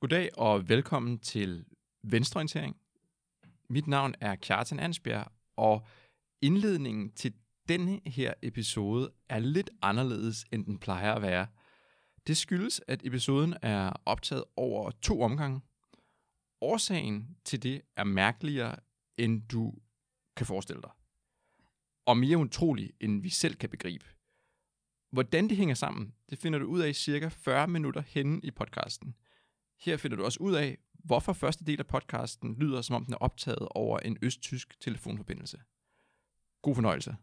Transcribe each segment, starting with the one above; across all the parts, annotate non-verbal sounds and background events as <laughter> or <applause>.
Goddag og velkommen til Venstreorientering. Mit navn er Kjartan Ansbjerg, og indledningen til denne her episode er lidt anderledes, end den plejer at være. Det skyldes, at episoden er optaget over to omgange. Årsagen til det er mærkeligere, end du kan forestille dig. Og mere utrolig, end vi selv kan begribe. Hvordan det hænger sammen, det finder du ud af i cirka 40 minutter henne i podcasten. Her finder du også ud af, hvorfor første del af podcasten lyder, som om den er optaget over en østtysk telefonforbindelse. God fornøjelse.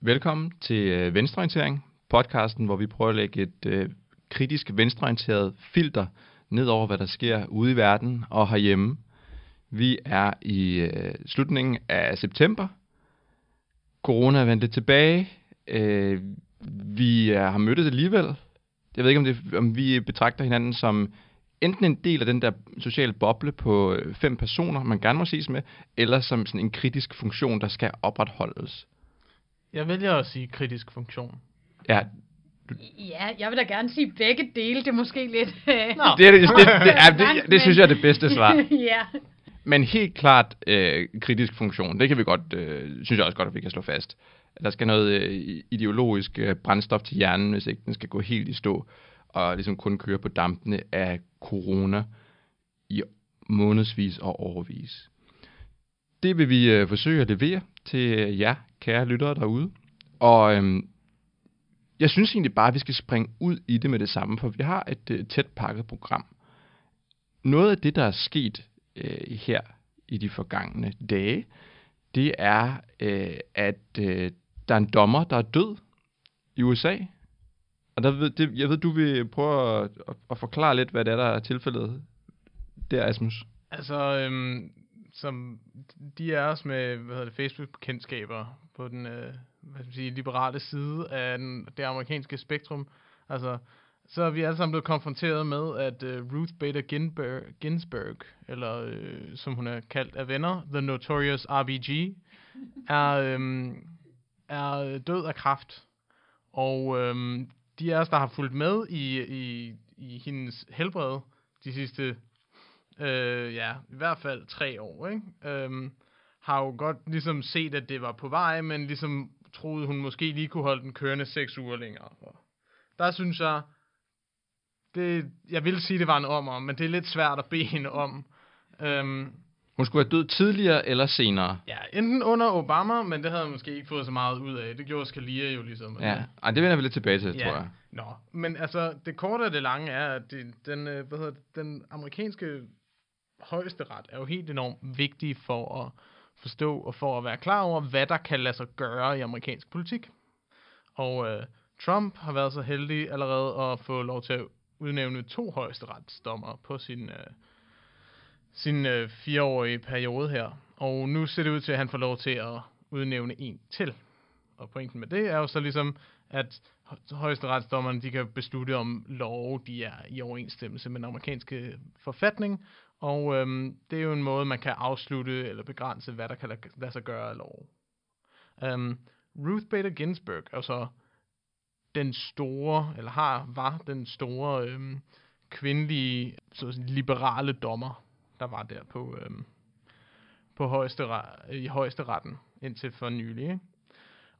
Velkommen til øh, Venstreorientering, podcasten, hvor vi prøver at lægge et øh, kritisk venstreorienteret filter ned over, hvad der sker ude i verden og herhjemme. Vi er i øh, slutningen af september. Corona er vendt tilbage. Øh, vi er, har mødtes alligevel. Jeg ved ikke, om, det, om vi betragter hinanden som enten en del af den der sociale boble på øh, fem personer, man gerne må ses med, eller som sådan en kritisk funktion, der skal opretholdes. Jeg vælger at sige kritisk funktion. Ja, Ja, jeg vil da gerne sige begge dele. Det er måske lidt... øh, Nå. det, er det, det, det, det, <laughs> Langt, det, det synes jeg er det bedste svar. <laughs> ja. Men helt klart øh, kritisk funktion, det kan vi godt, øh, synes jeg også godt, at vi kan slå fast. Der skal noget øh, ideologisk øh, brændstof til hjernen, hvis ikke den skal gå helt i stå, og ligesom kun køre på dampene af corona i månedsvis og overvis. Det vil vi øh, forsøge at levere til øh, jer, kære lyttere derude. Og øh, jeg synes egentlig bare, at vi skal springe ud i det med det samme, for vi har et øh, tæt pakket program. Noget af det, der er sket øh, her i de forgangne dage, det er, øh, at øh, der er en dommer, der er død i USA. Og der ved, det, jeg ved, du vil prøve at, at, at forklare lidt, hvad det er, der er tilfældet der, Asmus. Altså, øhm, som de er os med hvad hedder det, Facebook-kendskaber på den øh, hvad skal man sige, liberale side af den, det amerikanske spektrum, altså, så er vi alle sammen blevet konfronteret med, at uh, Ruth Bader Ginsburg, Ginsburg eller uh, som hun er kaldt af venner, The Notorious RBG, er, um, er død af kræft. Og um, de af os, der har fulgt med i, i, i hendes helbred de sidste øh, ja, i hvert fald tre år, ikke? Um, har jo godt ligesom set, at det var på vej, men ligesom troede, hun måske lige kunne holde den kørende seks uger længere. Der synes jeg, det, jeg vil sige, det var en om om, men det er lidt svært at bede hende om. Øhm, Hun skulle være død tidligere eller senere. ja, enten under Obama, men det havde jeg måske ikke fået så meget ud af. Det gjorde Scalia jo ligesom. Ja, Ej, det vender vi lidt tilbage til, Ja. tror jeg. Nå, men altså, det korte og det lange er, at det, den, øh, hvad hedder det, den amerikanske højesteret er jo helt enormt vigtig for at forstå og for at være klar over, hvad der kan lade sig gøre i amerikansk politik. Og øh, Trump har været så heldig allerede at få lov til at udnævne to højesteretsdommer på sin, øh, sin øh, fireårige periode her. Og nu ser det ud til, at han får lov til at udnævne en til. Og pointen med det er jo så ligesom, at højesteretsdommerne de kan beslutte om lov, de er i overensstemmelse med den amerikanske forfatning, og øhm, det er jo en måde, man kan afslutte eller begrænse, hvad der kan lade, lade sig gøre af lov. Um, Ruth Bader Ginsburg er så den store, eller har, var den store øhm, kvindelige så sige, liberale dommer, der var der på, øhm, på højesteret, i højesteretten indtil for nylig. Ikke?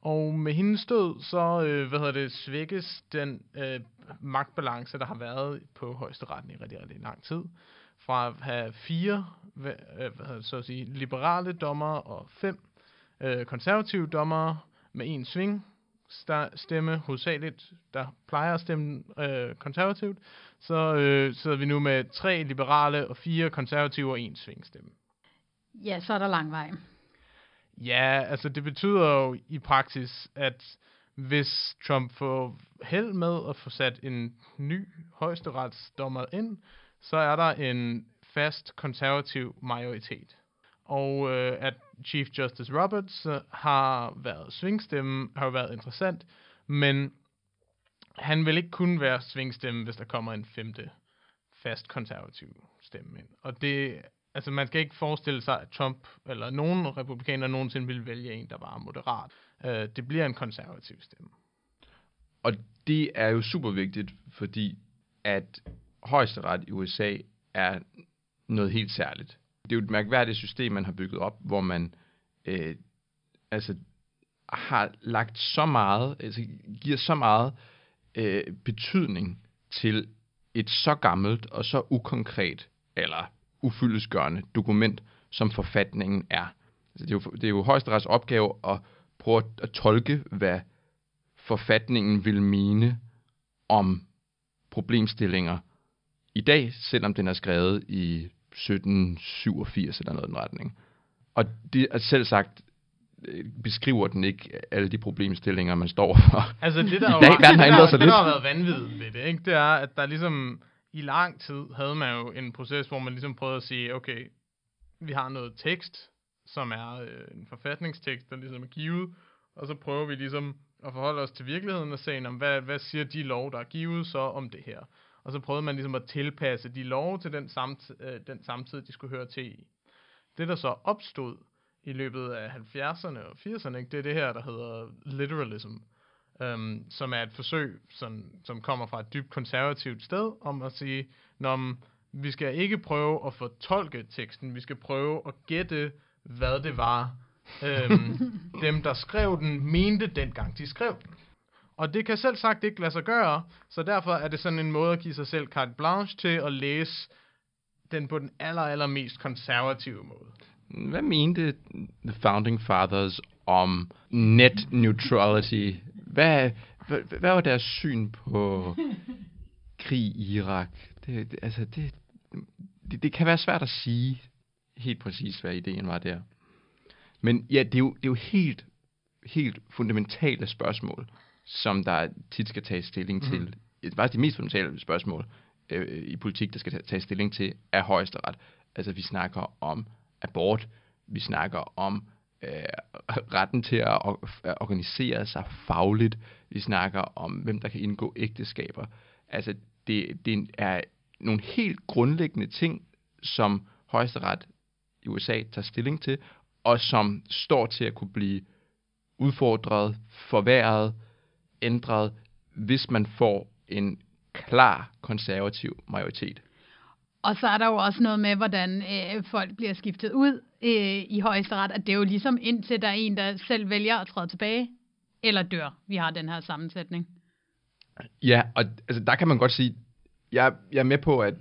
Og med hendes død, så øh, hvad hedder det, svækkes den øh, magtbalance, der har været på højesteretten i rigtig, rigtig lang tid. Fra at have fire hvad, øh, hvad hedder det, så at sige, liberale dommer og fem øh, konservative dommer med en sving sta- stemme, hovedsageligt, der plejer at stemme øh, konservativt, så øh, sidder vi nu med tre liberale og fire konservative og en svingstemme. ja, så er der lang vej. Ja, altså det betyder jo i praksis, at hvis Trump får held med at få sat en ny højesteretsdommer ind, så er der en fast konservativ majoritet. Og øh, at Chief Justice Roberts øh, har været svingstemme, har jo været interessant, men han vil ikke kun være svingstemme, hvis der kommer en femte fast konservativ stemme ind. Og det Altså, man skal ikke forestille sig, at Trump eller nogen republikaner nogensinde vil vælge en, der var moderat. Øh, det bliver en konservativ stemme. Og det er jo super vigtigt, fordi at højesteret i USA er noget helt særligt. Det er jo et mærkværdigt system, man har bygget op, hvor man øh, altså har lagt så meget, altså giver så meget øh, betydning til et så gammelt og så ukonkret eller ufyldesgørende dokument, som forfatningen er. Altså, det, er jo, det er jo højesterets opgave at prøve at, at tolke, hvad forfatningen vil mene om problemstillinger i dag, selvom den er skrevet i 1787 eller noget i den retning. Og det er selv sagt, øh, beskriver den ikke alle de problemstillinger, man står for. Altså det, der, <laughs> I dag, var- det, der, sig det, der har været vanvittigt ved det, ikke? det er, at der ligesom i lang tid havde man jo en proces, hvor man ligesom prøvede at sige, okay, vi har noget tekst, som er øh, en forfatningstekst, der ligesom er givet, og så prøver vi ligesom at forholde os til virkeligheden og se, om, hvad, hvad siger de lov, der er givet så om det her. Og så prøvede man ligesom at tilpasse de love til den, samt, øh, den samtid, de skulle høre til i. Det, der så opstod i løbet af 70'erne og 80'erne, ikke, det er det her, der hedder literalism, øhm, som er et forsøg, som, som kommer fra et dybt konservativt sted, om at sige, når vi skal ikke prøve at fortolke teksten, vi skal prøve at gætte, hvad det var, øhm, <laughs> dem, der skrev den, mente dengang de skrev den. Og det kan selv sagt ikke lade sig gøre, så derfor er det sådan en måde at give sig selv carte blanche til at læse den på den aller, aller mest konservative måde. Hvad mente The Founding Fathers om net neutrality? Hvad, hvad, hvad var deres syn på <laughs> krig i Irak? Det, det, altså det, det, det kan være svært at sige helt præcis, hvad ideen var der. Men ja, det er jo, det er jo helt, helt fundamentale spørgsmål, som der tit skal tages stilling til. Mm. Det er faktisk de mest fundamentale spørgsmål øh, i politik, der skal ta- tages stilling til, er højesteret. Altså vi snakker om abort, vi snakker om øh, retten til at, or- at organisere sig fagligt, vi snakker om, hvem der kan indgå ægteskaber. Altså det, det er nogle helt grundlæggende ting, som højesteret i USA tager stilling til, og som står til at kunne blive udfordret, forværret, ændret, hvis man får en klar konservativ majoritet. Og så er der jo også noget med, hvordan øh, folk bliver skiftet ud øh, i højesteret, at det er jo ligesom indtil der er en, der selv vælger at træde tilbage, eller dør. Vi har den her sammensætning. Ja, og altså, der kan man godt sige, jeg, jeg er med på, at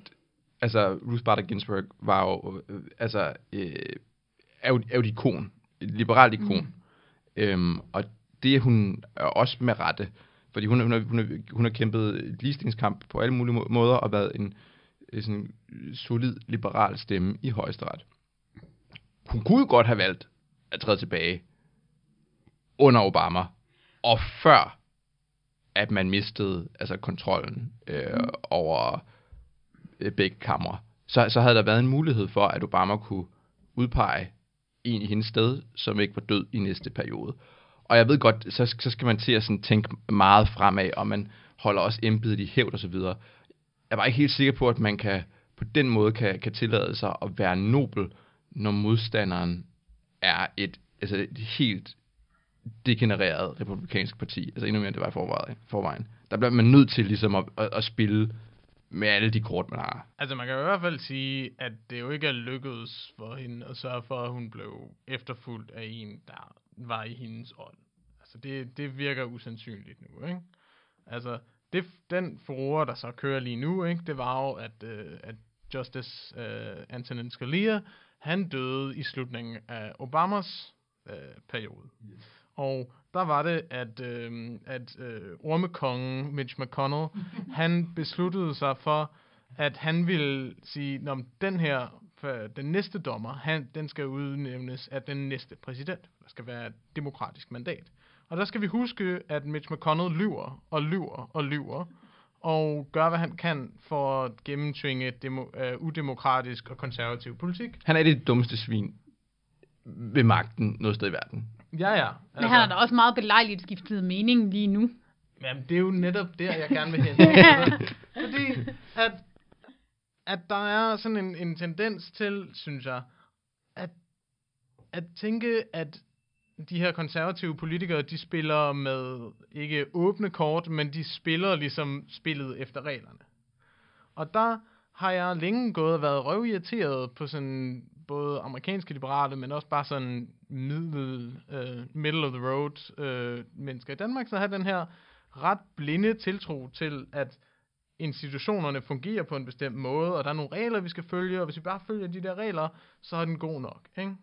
altså, Ruth Bader Ginsburg var jo, øh, altså, øh, er, jo, er jo et ikon, et liberalt ikon. Mm. Øhm, og det er hun også med rette, fordi hun, hun, har, hun, har, hun har kæmpet ligestillingskamp på alle mulige måder, og været en, en sådan solid liberal stemme i højesteret. Hun kunne jo godt have valgt at træde tilbage under Obama, og før at man mistede altså kontrollen øh, over øh, begge kamre. Så, så havde der været en mulighed for, at Obama kunne udpege en i hendes sted, som ikke var død i næste periode. Og jeg ved godt, så, så skal man til at sådan tænke meget fremad, og man holder også embedet i hævd og så videre. Jeg var ikke helt sikker på, at man kan på den måde kan, kan tillade sig at være nobel, når modstanderen er et, altså et helt degenereret republikansk parti. Altså endnu mere, end det var i forvejen. forvejen. Der bliver man nødt til ligesom at, at, at spille med alle de kort, man har. Altså man kan i hvert fald sige, at det jo ikke er lykkedes for hende at sørge for, at hun blev efterfulgt af en, der var i hendes ånd. Altså det, det virker usandsynligt nu, ikke? Altså det, den furore, der så kører lige nu, ikke, det var jo, at, øh, at Justice øh, Antonin Scalia, han døde i slutningen af Obamas øh, periode. Yes. Og der var det, at, øh, at øh, ormekongen Mitch McConnell, <laughs> han besluttede sig for, at han ville sige, når den her, for den næste dommer, han, den skal udnævnes af den næste præsident. Der skal være et demokratisk mandat. Og der skal vi huske, at Mitch McConnell lyver og lyver og lyver, og gør, hvad han kan for at gennemtvinge demo, øh, udemokratisk og konservativ politik. Han er det dummeste svin ved magten noget sted i verden. Ja, ja. Men han har da også meget belejligt skiftet mening lige nu. Jamen, det er jo netop der, jeg gerne vil hen. Altså, <laughs> Fordi, at at der er sådan en, en tendens til, synes jeg, at, at tænke, at de her konservative politikere, de spiller med ikke åbne kort, men de spiller ligesom spillet efter reglerne. Og der har jeg længe gået og været røvirriteret på sådan både amerikanske liberale, men også bare sådan middel, uh, øh, middle of the road uh, mennesker i Danmark, så har den her ret blinde tiltro til, at institutionerne fungerer på en bestemt måde, og der er nogle regler, vi skal følge, og hvis vi bare følger de der regler, så er den god nok, ikke?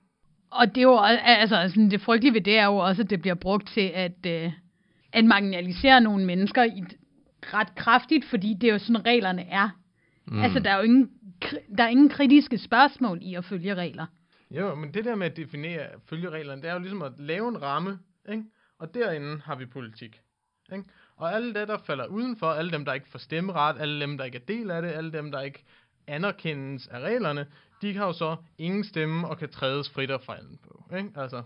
Og det er jo altså sådan, det frygtelige ved det er jo også, at det bliver brugt til at, øh, at marginalisere nogle mennesker i, ret kraftigt, fordi det er jo sådan, reglerne er. Mm. Altså, der er jo ingen, der er ingen kritiske spørgsmål i at følge regler. Jo, men det der med at definere følgereglerne, det er jo ligesom at lave en ramme, ikke? og derinde har vi politik. Ikke? Og alle det, der falder udenfor, alle dem, der ikke får stemmeret, alle dem, der ikke er del af det, alle dem, der ikke anerkendes af reglerne, de har jo så ingen stemme og kan trædes frit og fejlen på. Ikke? Altså,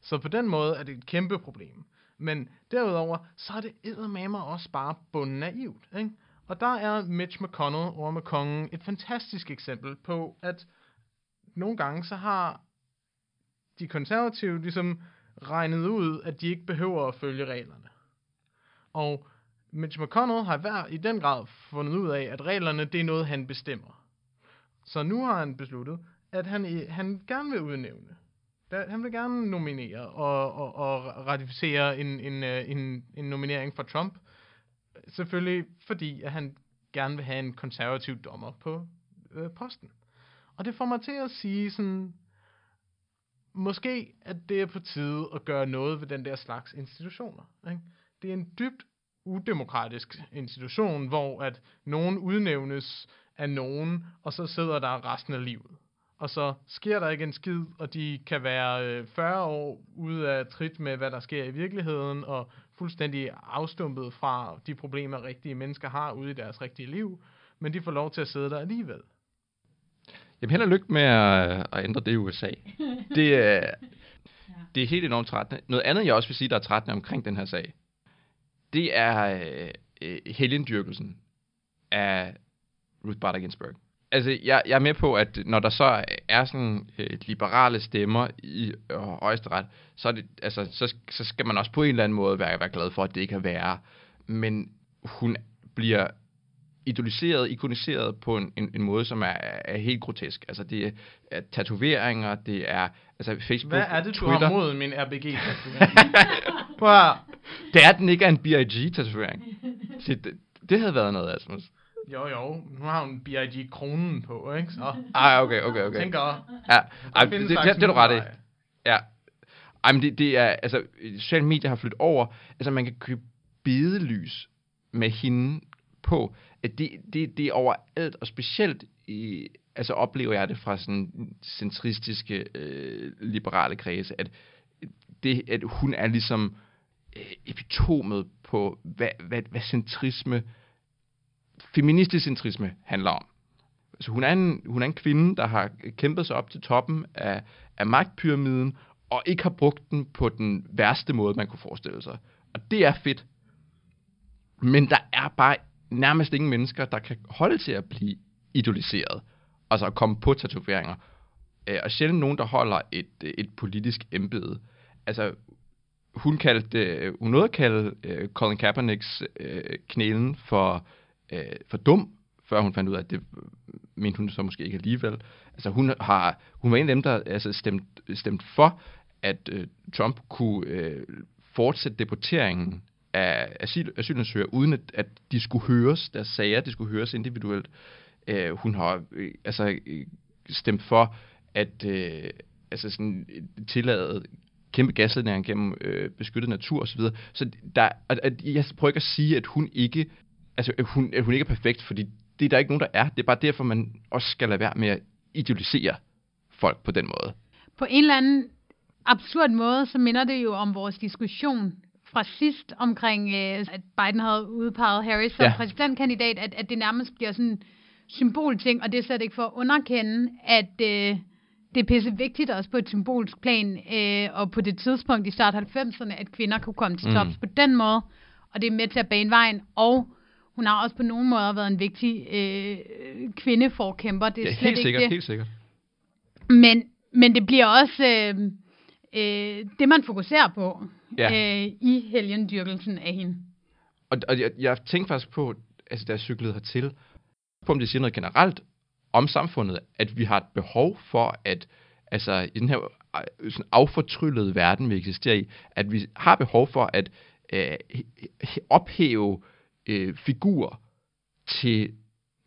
så på den måde er det et kæmpe problem. Men derudover, så er det eddermame også bare bunden naivt. Ikke? Og der er Mitch McConnell over med kongen et fantastisk eksempel på, at nogle gange så har de konservative ligesom regnet ud, at de ikke behøver at følge reglerne. Og Mitch McConnell har hver i den grad fundet ud af, at reglerne det er noget, han bestemmer. Så nu har han besluttet, at han, han gerne vil udnævne. Han vil gerne nominere og, og, og ratificere en, en, øh, en, en nominering for Trump. Selvfølgelig fordi, at han gerne vil have en konservativ dommer på øh, posten. Og det får mig til at sige sådan, måske at det er på tide at gøre noget ved den der slags institutioner. Ikke? Det er en dybt udemokratisk institution, hvor at nogen udnævnes af nogen, og så sidder der resten af livet. Og så sker der ikke en skid, og de kan være 40 øh, år ude af trit med, hvad der sker i virkeligheden, og fuldstændig afstumpet fra de problemer, rigtige mennesker har ude i deres rigtige liv, men de får lov til at sidde der alligevel. Jamen held og lykke med at, at ændre det i USA. <laughs> Det, er, det er helt enormt trættende. Noget andet, jeg også vil sige, der er trættende omkring den her sag, det er øh, øh helgendyrkelsen af Ruth Bader Ginsburg. Altså, jeg, jeg er med på, at når der så er sådan øh, liberale stemmer i øh, højesteret, så, er det, altså, så, så skal man også på en eller anden måde være, være glad for, at det ikke kan være. Men hun bliver idoliseret, ikoniseret på en, en, en måde, som er, er helt grotesk. Altså, det er, er tatoveringer, det er altså Facebook, Hvad er det, du Twitter. har mod min RBG-tatovering? <laughs> det er, den ikke er en BIG-tatovering. Det, det havde været noget, Asmus. Jo, jo. Nu har hun BIG-kronen på, ikke? Så. Ah, okay, okay, okay. Tænker, ja, ej, det, det, det, det, er du ret i. Ja. Ej, men det, det er, altså, sociale medier har flyttet over. Altså, man kan købe bedelys med hende på. At det, det, det er overalt, og specielt i, altså oplever jeg det fra sådan centristiske, øh, liberale kredse, at, det, at hun er ligesom øh, Øh, epitomet på, hvad, hvad, hvad centrisme feministisk centrisme handler om. Altså, hun, er en, hun er en kvinde, der har kæmpet sig op til toppen af, af magtpyramiden, og ikke har brugt den på den værste måde, man kunne forestille sig. Og det er fedt. Men der er bare nærmest ingen mennesker, der kan holde til at blive idoliseret. Altså at komme på tatoveringer. Øh, og sjældent nogen, der holder et, et politisk embede. Altså, hun kaldte, øh, hun nåede at kalde uh, Colin Kaepernicks uh, knælen for øh, for dum, før hun fandt ud af, at det mente hun så måske ikke alligevel. Altså hun, har, hun var en af dem, der altså, stemt, stemt for, at øh, Trump kunne øh, fortsætte deporteringen af asyl, asylansøgere, uden at, at de skulle høres, deres sager, de skulle høres individuelt. Øh, hun har øh, altså øh, stemt for, at øh, altså sådan, tillade kæmpe gasledninger gennem øh, beskyttet natur osv. Så der, at, at jeg prøver ikke at sige, at hun ikke altså, at hun, at hun ikke er perfekt, fordi det er der ikke nogen, der er. Det er bare derfor, man også skal lade være med at idealisere folk på den måde. På en eller anden absurd måde, så minder det jo om vores diskussion fra sidst omkring, øh, at Biden havde udpeget Harris som ja. præsidentkandidat, at, at det nærmest bliver sådan en symbolting, og det er slet ikke for at underkende, at øh, det er pisse vigtigt også på et symbolsk plan, øh, og på det tidspunkt i start 90'erne, at kvinder kunne komme til tops mm. på den måde, og det er med til at bane vejen, og hun har også på nogle måder været en vigtig øh, kvindeforkæmper. Det er Ja, slet helt ikke sikkert, det. helt sikkert. Men, men det bliver også øh, øh, det, man fokuserer på Ja. øh, i helgendyrkelsen af hende. Og, og jeg, jeg tænkte faktisk på, altså da jeg cyklede hertil, på om det siger noget generelt om samfundet, at vi har et behov for, at altså i den her øh, sådan affortryllede verden, vi eksisterer i, at vi har behov for at øh, ophæve øh, figurer til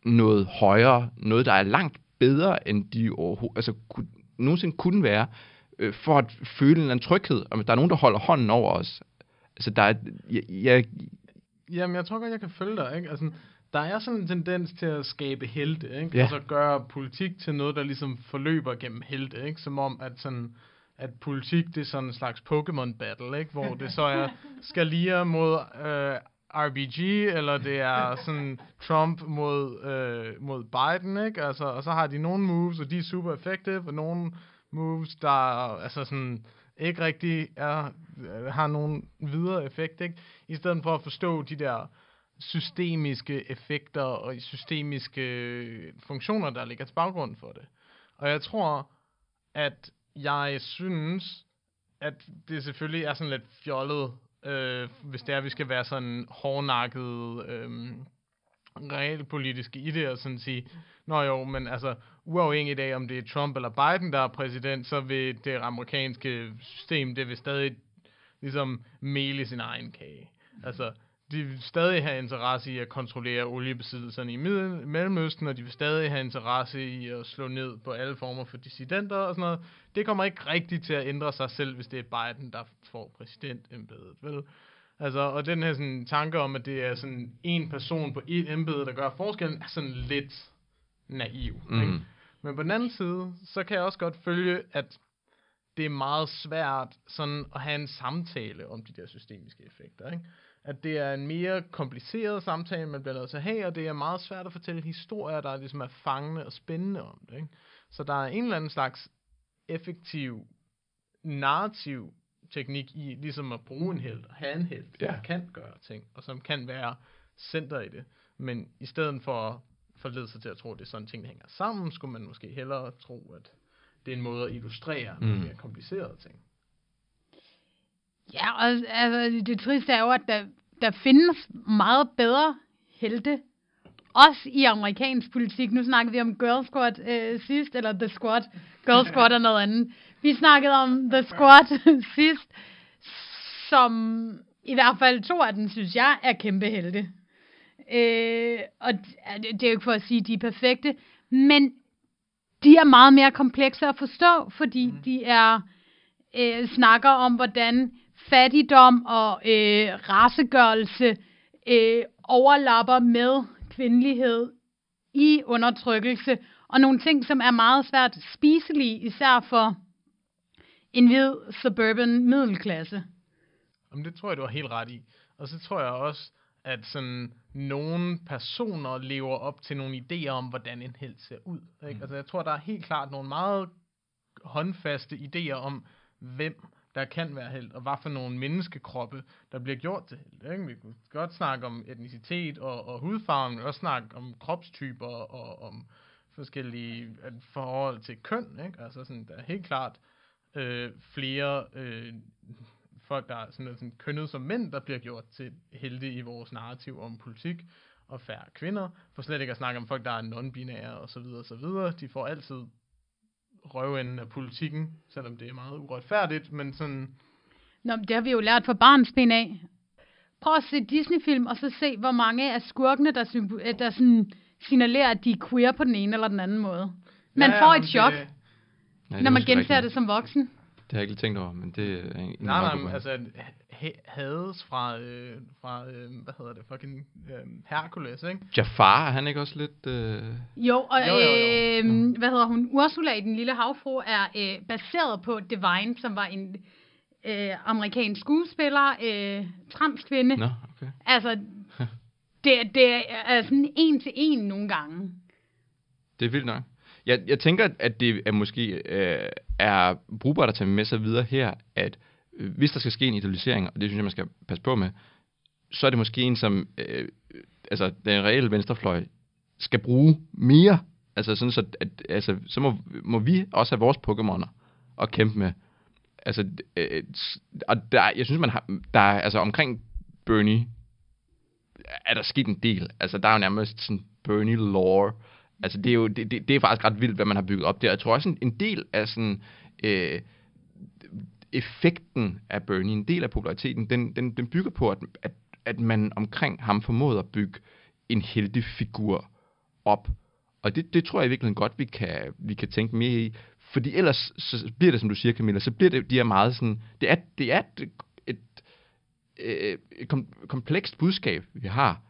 noget højere, noget der er langt bedre, end de overhovedet, altså kunne, nogensinde kunne være, øh, for at føle en eller anden tryghed, om der er nogen, der holder hånden over os. Altså der er, jeg, jeg, Jamen, jeg tror godt, jeg kan følge dig, ikke? Altså, der er sådan en tendens til at skabe helte, ikke? Ja. Og så gøre politik til noget, der ligesom forløber gennem helte, ikke? Som om, at sådan at politik, det er sådan en slags Pokémon battle, ikke? Hvor det så er Scalia mod øh, RBG, eller det er sådan Trump mod, øh, mod Biden, ikke? Altså, og så har de nogle moves, og de er super effective, og nogle moves, der altså sådan ikke rigtig er, øh, har nogen videre effekt, ikke? I stedet for at forstå de der systemiske effekter og systemiske øh, funktioner, der ligger til baggrund for det. Og jeg tror, at jeg synes, at det selvfølgelig er sådan lidt fjollet, øh, hvis det er, at vi skal være sådan hårdnakket øh, realpolitiske i det, og sådan sige, nå jo, men altså, uafhængigt af, om det er Trump eller Biden, der er præsident, så vil det amerikanske system, det vil stadig ligesom mele sin egen kage. Altså, de vil stadig have interesse i at kontrollere oliebesiddelserne i Middel- Mellemøsten, og de vil stadig have interesse i at slå ned på alle former for dissidenter og sådan noget. Det kommer ikke rigtigt til at ændre sig selv, hvis det er Biden, der får præsidentembedet, vel? Altså, og den her sådan, tanke om, at det er sådan en person på et embede, der gør forskellen, er sådan lidt naiv. Mm. Ikke? Men på den anden side, så kan jeg også godt følge, at det er meget svært sådan at have en samtale om de der systemiske effekter. Ikke? At det er en mere kompliceret samtale, man bliver nødt til at have, og det er meget svært at fortælle historier, der ligesom er fangende og spændende om det. Ikke? Så der er en eller anden slags effektiv narrativ teknik i ligesom at bruge en held og have en held, Ja. der kan gøre ting, og som kan være center i det. Men i stedet for at forlede sig til at tro, at det er sådan ting, der hænger sammen, skulle man måske hellere tro, at det er en måde at illustrere mm. Mm. mere komplicerede ting. Ja, og altså, det triste er jo, at der, der findes meget bedre helte, også i amerikansk politik. Nu snakkede vi om Girl Squad øh, sidst, eller The Squad. Girl <laughs> Squad er noget andet. Vi snakkede om The Squad <laughs> sidst, som i hvert fald to af dem, synes jeg, er kæmpe helte. Øh, og det er jo ikke for at sige, at de er perfekte, men de er meget mere komplekse at forstå, fordi mm. de er øh, snakker om, hvordan fattigdom og øh, racegørelse øh, overlapper med kvindelighed i undertrykkelse, og nogle ting, som er meget svært spiselige, især for en hvid suburban middelklasse. Jamen, det tror jeg, du har helt ret i. Og så tror jeg også, at sådan nogle personer lever op til nogle idéer om, hvordan en held ser ud. Ikke? Mm. Altså, jeg tror, der er helt klart nogle meget håndfaste idéer om, hvem der kan være held, og hvad for nogle menneskekroppe, der bliver gjort til held. Ikke? Vi kan godt snakke om etnicitet og, og hudfarve, men også snakke om kropstyper og om forskellige forhold til køn. Ikke? Altså sådan, der er helt klart øh, flere øh, folk, der er sådan, sådan kønnet som mænd, der bliver gjort til helte i vores narrativ om politik, og færre kvinder, for slet ikke at snakke om folk, der er non-binære og så videre og så videre. De får altid røvenden af politikken, selvom det er meget uretfærdigt, men sådan, Nå, men det har vi jo lært fra barnsben af. Prøv at se Disney-film, og så se, hvor mange af skurkene, der, øh, der sådan signalerer, at de er queer på den ene eller den anden måde. Man Ja, får et chok, Det, Nej, når man genser det som voksen. Har jeg ikke lige tænkt over, men det er en, nej, nej, men altså, ha- hades fra, øh, fra øh, hvad hedder det, fucking øh, Hercules, ikke? Jafar, er han ikke også lidt... Øh... Jo, og Jo, jo, jo. Øh, hvad hedder hun? Ursula i Den Lille Havfru er øh, baseret på Divine, som var en øh, amerikansk skuespiller, øh, transkvinde. Nå, okay. Altså, <laughs> det, det er sådan en til en nogle gange. Det er vildt nok. Jeg, jeg tænker, at det er måske øh, er brugbart at tage med sig videre her, at øh, hvis der skal ske en idealisering, og det synes jeg, man skal passe på med, så er det måske en, som øh, altså, den reelle venstrefløj skal bruge mere. Altså sådan så, at, altså, så må, må vi også have vores Pokémoner at kæmpe med. Altså, øh, og der, jeg synes, man har, der er, altså omkring Bernie, er der sket en del. Altså, der er jo nærmest sådan Bernie lore. Altså, det er jo, det, det, det er faktisk ret vildt, hvad man har bygget op der. Jeg tror også, en, en del af sådan, øh, effekten af Bernie, en del af populariteten, den, den, den bygger på, at, at, at man omkring ham formåede at bygge en heldig figur op. Og det, det tror jeg i virkeligheden godt, vi kan, vi kan tænke mere i. Fordi ellers så bliver det, som du siger, Camilla, så bliver det de er meget sådan... Det er, det er et, et, øh, et, et komplekst budskab, vi har.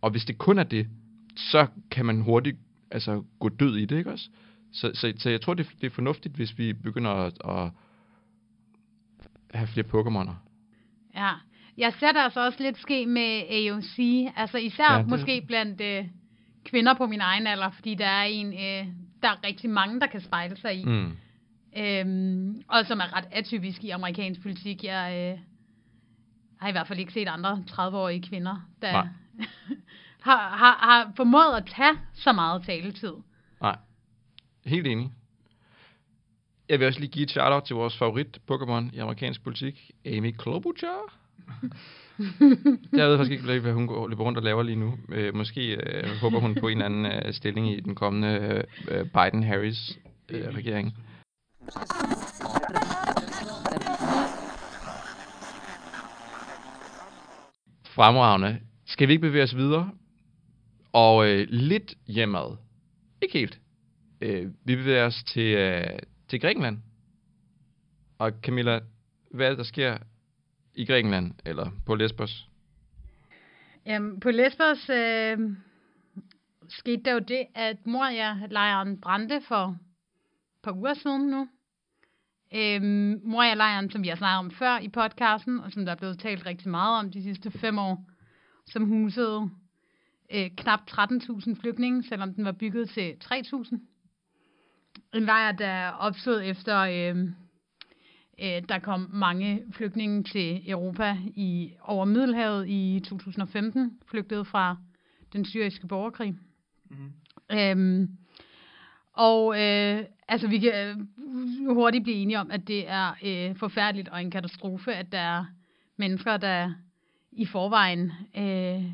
Og hvis det kun er det, så kan man hurtigt altså, gå død i det, ikke også? Så, så, så jeg tror, det, det er fornuftigt, hvis vi begynder at, at have flere Pokémoner. Ja, jeg ser der altså også lidt ske med AOC, altså især ja, det... måske blandt øh, kvinder på min egen alder, fordi der er en, øh, der er rigtig mange, der kan spejle sig i. Mm. Øhm, og som er ret atypisk i amerikansk politik. Jeg øh, har i hvert fald ikke set andre 30-årige kvinder, der <laughs> har, har, har formået at tage så meget taletid. Nej, helt enig. Jeg vil også lige give et shout-out til vores favorit Pokémon i amerikansk politik, Amy Klobuchar. <laughs> jeg ved faktisk ikke, hvad hun går, løber rundt og laver lige nu. Øh, måske øh, håber hun på en eller anden øh, stilling i den kommende øh, Biden-Harris-regering. Øh, Fremragende. Skal vi ikke bevæge os videre? Og øh, lidt hjemad. Ikke helt. Øh, vi bevæger os til, øh, til Grækenland. Og Camilla, hvad er det, der sker i Grækenland, eller på Lesbos? Jamen, på Lesbos øh, skete der jo det, at Moria-lejren brændte for et par uger siden nu. Øh, Moria-lejren, som vi har snakket om før i podcasten, og som der er blevet talt rigtig meget om de sidste fem år, som husede øh, knap 13.000 flygtninge, selvom den var bygget til 3.000. En lejr, der opstod efter... Øh, øh, der kom mange flygtninge til Europa i over Middelhavet i 2015, flygtede fra den syriske borgerkrig. Mm-hmm. Øhm, og øh, altså vi kan øh, hurtigt blive enige om, at det er øh, forfærdeligt og en katastrofe, at der er mennesker, der i forvejen øh,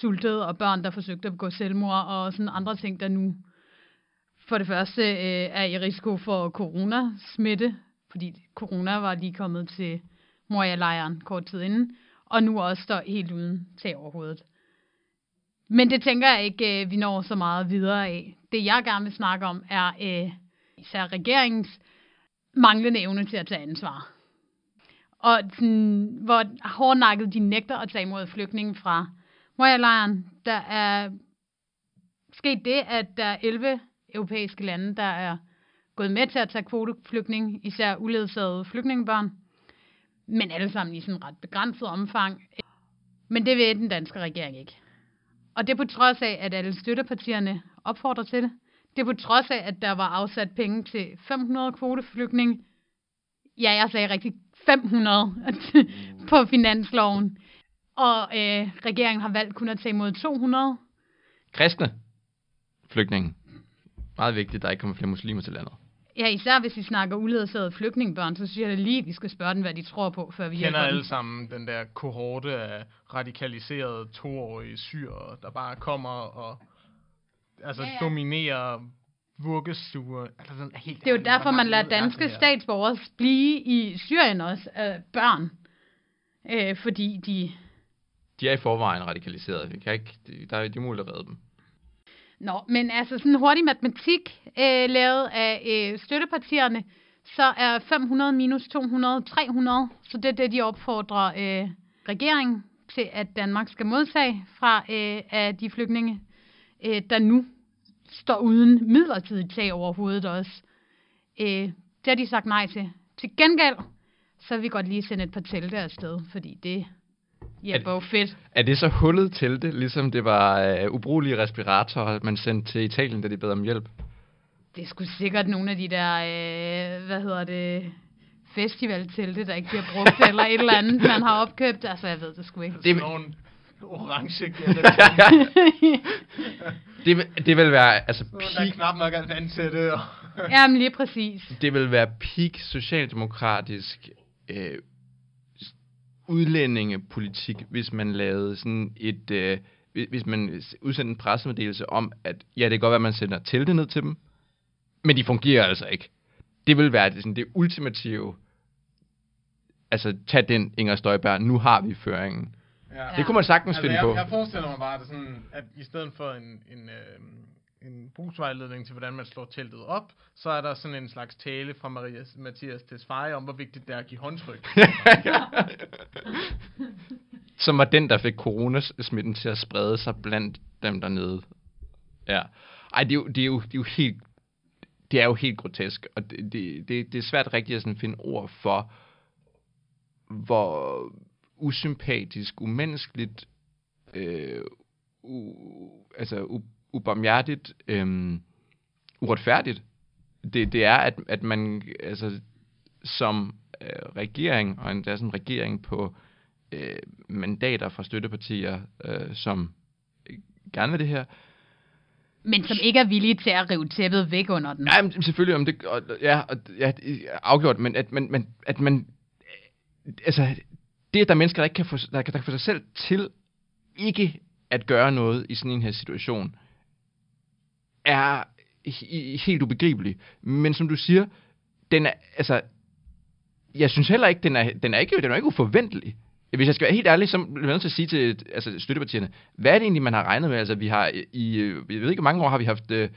sultede, og børn, der forsøgte at begå selvmord, og sådan andre ting, der nu for det første øh, er i risiko for coronasmitte, fordi corona var lige kommet til Moria-lejren kort tid inden, og nu også står helt uden tag over hovedet. Men det tænker jeg ikke, øh, vi når så meget videre af. Det jeg gerne vil snakke om, er øh, især regeringens manglende evne til at tage ansvar. Og sådan, hvor hårdnakket de nægter at tage imod flygtninge fra Moria-lejren. Der er sket det, at der er 11 europæiske lande, der er gået med til at tage kvoteflygtning, især uledsagede flygtningebørn, men alle sammen i sådan ret begrænset omfang. Men det vil den danske regering ikke. Og det er på trods af, at alle støttepartierne opfordrer til det. Det er på trods af, at der var afsat penge til 500 kvoteflygtninge. Ja, jeg sagde rigtig 500 <laughs> på finansloven. Og øh, regeringen har valgt kun at tage imod 200. Kristne flygtninge. Meget vigtigt, at der ikke kommer flere muslimer til landet. Ja, især hvis vi snakker uledsagede flygtningebørn, så synes jeg da lige, at vi skal spørge dem, hvad de tror på, før vi kender alle sammen den der kohorte af radikaliserede toårige syre, der bare kommer og altså ja, ja. dominerer vuggestuer. Altså sådan helt det er jo derfor, man lader danske statsborgere blive i Syrien også, øh, børn. Øh, fordi de... De er i forvejen radikaliseret. Vi kan ikke, der er det muligt at redde dem. Nå, men altså sådan hurtig matematik øh, lavet af øh, støttepartierne, så er 500 minus 200 300, så det er det, de opfordrer øh, regeringen til, at Danmark skal modtage fra øh, af de flygtninge, øh, der nu står uden midlertidigt tag over hovedet også. Øh, det har de sagt nej til. Til gengæld, så vil vi godt lige sende et par telte afsted, fordi det Ja, er, fedt. Er det så hullet til det, ligesom det var uh, ubrugelige respiratorer, man sendte til Italien, da de bad om hjælp? Det er sgu sikkert nogle af de der, uh, hvad hedder det, festivaltelte, der ikke bliver brugt, <laughs> eller et eller andet, man har opkøbt. Altså, jeg ved det sgu ikke. Det er nogle Orange <laughs> det, det vil være, altså, Så der er peak, knap nok at. Og Jamen lige præcis. det vil være peak socialdemokratisk øh, udlændingepolitik, hvis man lavede sådan et, øh, hvis- man udsendte en pressemeddelelse om, at ja, det kan godt være, at man sender telte ned til dem, men de fungerer altså ikke. Det vil være det, sådan, det ultimative, altså tag den, Inger Støjberg, nu har vi føringen. ja. Det kunne man sagtens Altså, finde jeg, på. jeg forestiller mig bare, at, det sådan, at i stedet for en, en, øh, en brugsvejledning til, hvordan man slår teltet op, så er der sådan en slags tale fra Maria, Mathias Tesfaye om, hvor vigtigt det er at give håndtryk. <laughs> Som var den, der fik coronasmitten til at sprede sig blandt dem dernede. Ja. Ej, det er jo, det er jo, det er jo helt det er jo helt grotesk, og det, det, det, det er svært rigtigt at sådan finde ord for, hvor usympatisk, umenneskeligt, øh, u, altså u, ubarmhjertigt, øh, uretfærdigt det, det er, at, at man altså, som øh, regering, og endda som regering på øh, mandater fra støttepartier, øh, som gerne vil det her, Men som ikke er villige til at rive tæppet væk under den. Ja, men selvfølgelig om det, og, ja, og, ja, afgjort, men at man, man, at man, altså, det at der er mennesker, der ikke kan få, der, der kan få sig selv til ikke at gøre noget i sådan en her situation, er helt ubegribelig. Men som du siger, den er, altså, jeg synes heller ikke, den er, den er ikke, den er ikke uforventelig. Hvis jeg skal være helt ærlig, så bliver jeg nødt til at sige til altså, støttepartierne, hvad er det egentlig, man har regnet med? Altså, vi har i, jeg ved ikke, hvor mange år har vi haft øh,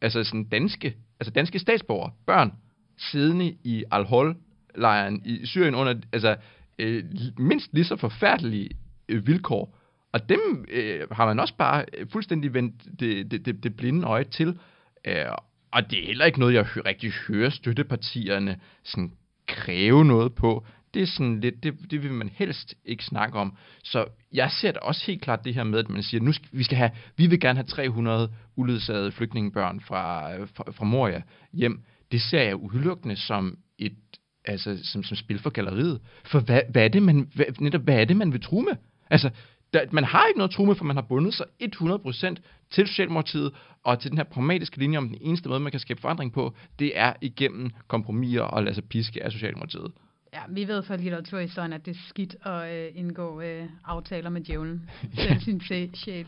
altså, sådan danske, altså danske statsborgere, børn, siddende i Al-Hol-lejren i Syrien under altså, øh, mindst lige så forfærdelige øh, vilkår. Og dem øh, har man også bare øh, fuldstændig vendt det, det, det, det blinde øje til. Øh, og det er heller ikke noget, jeg hø- rigtig hører støttepartierne sådan kræve noget på. Det er sådan lidt, det, det vil man helst ikke snakke om. Så jeg ser da også helt klart det her med, at man siger, nu skal, vi skal have, vi vil gerne have 300 uledsagede flygtningebørn fra, øh, fra, fra Moria hjem. Det ser jeg udelukkende som et, altså som, som spil for galleriet. For hvad, hvad er det, man, hvad, netop, hvad er det, man vil true med? Altså, der, man har ikke noget true med, for man har bundet sig 100% til Socialdemokratiet og til den her pragmatiske linje om den eneste måde, man kan skabe forandring på, det er igennem kompromiser og lade sig piske af Socialdemokratiet. Ja, vi ved fra litteraturhistorien, at det er skidt at øh, indgå øh, aftaler med djævlen. <laughs> Selv sin sjæl.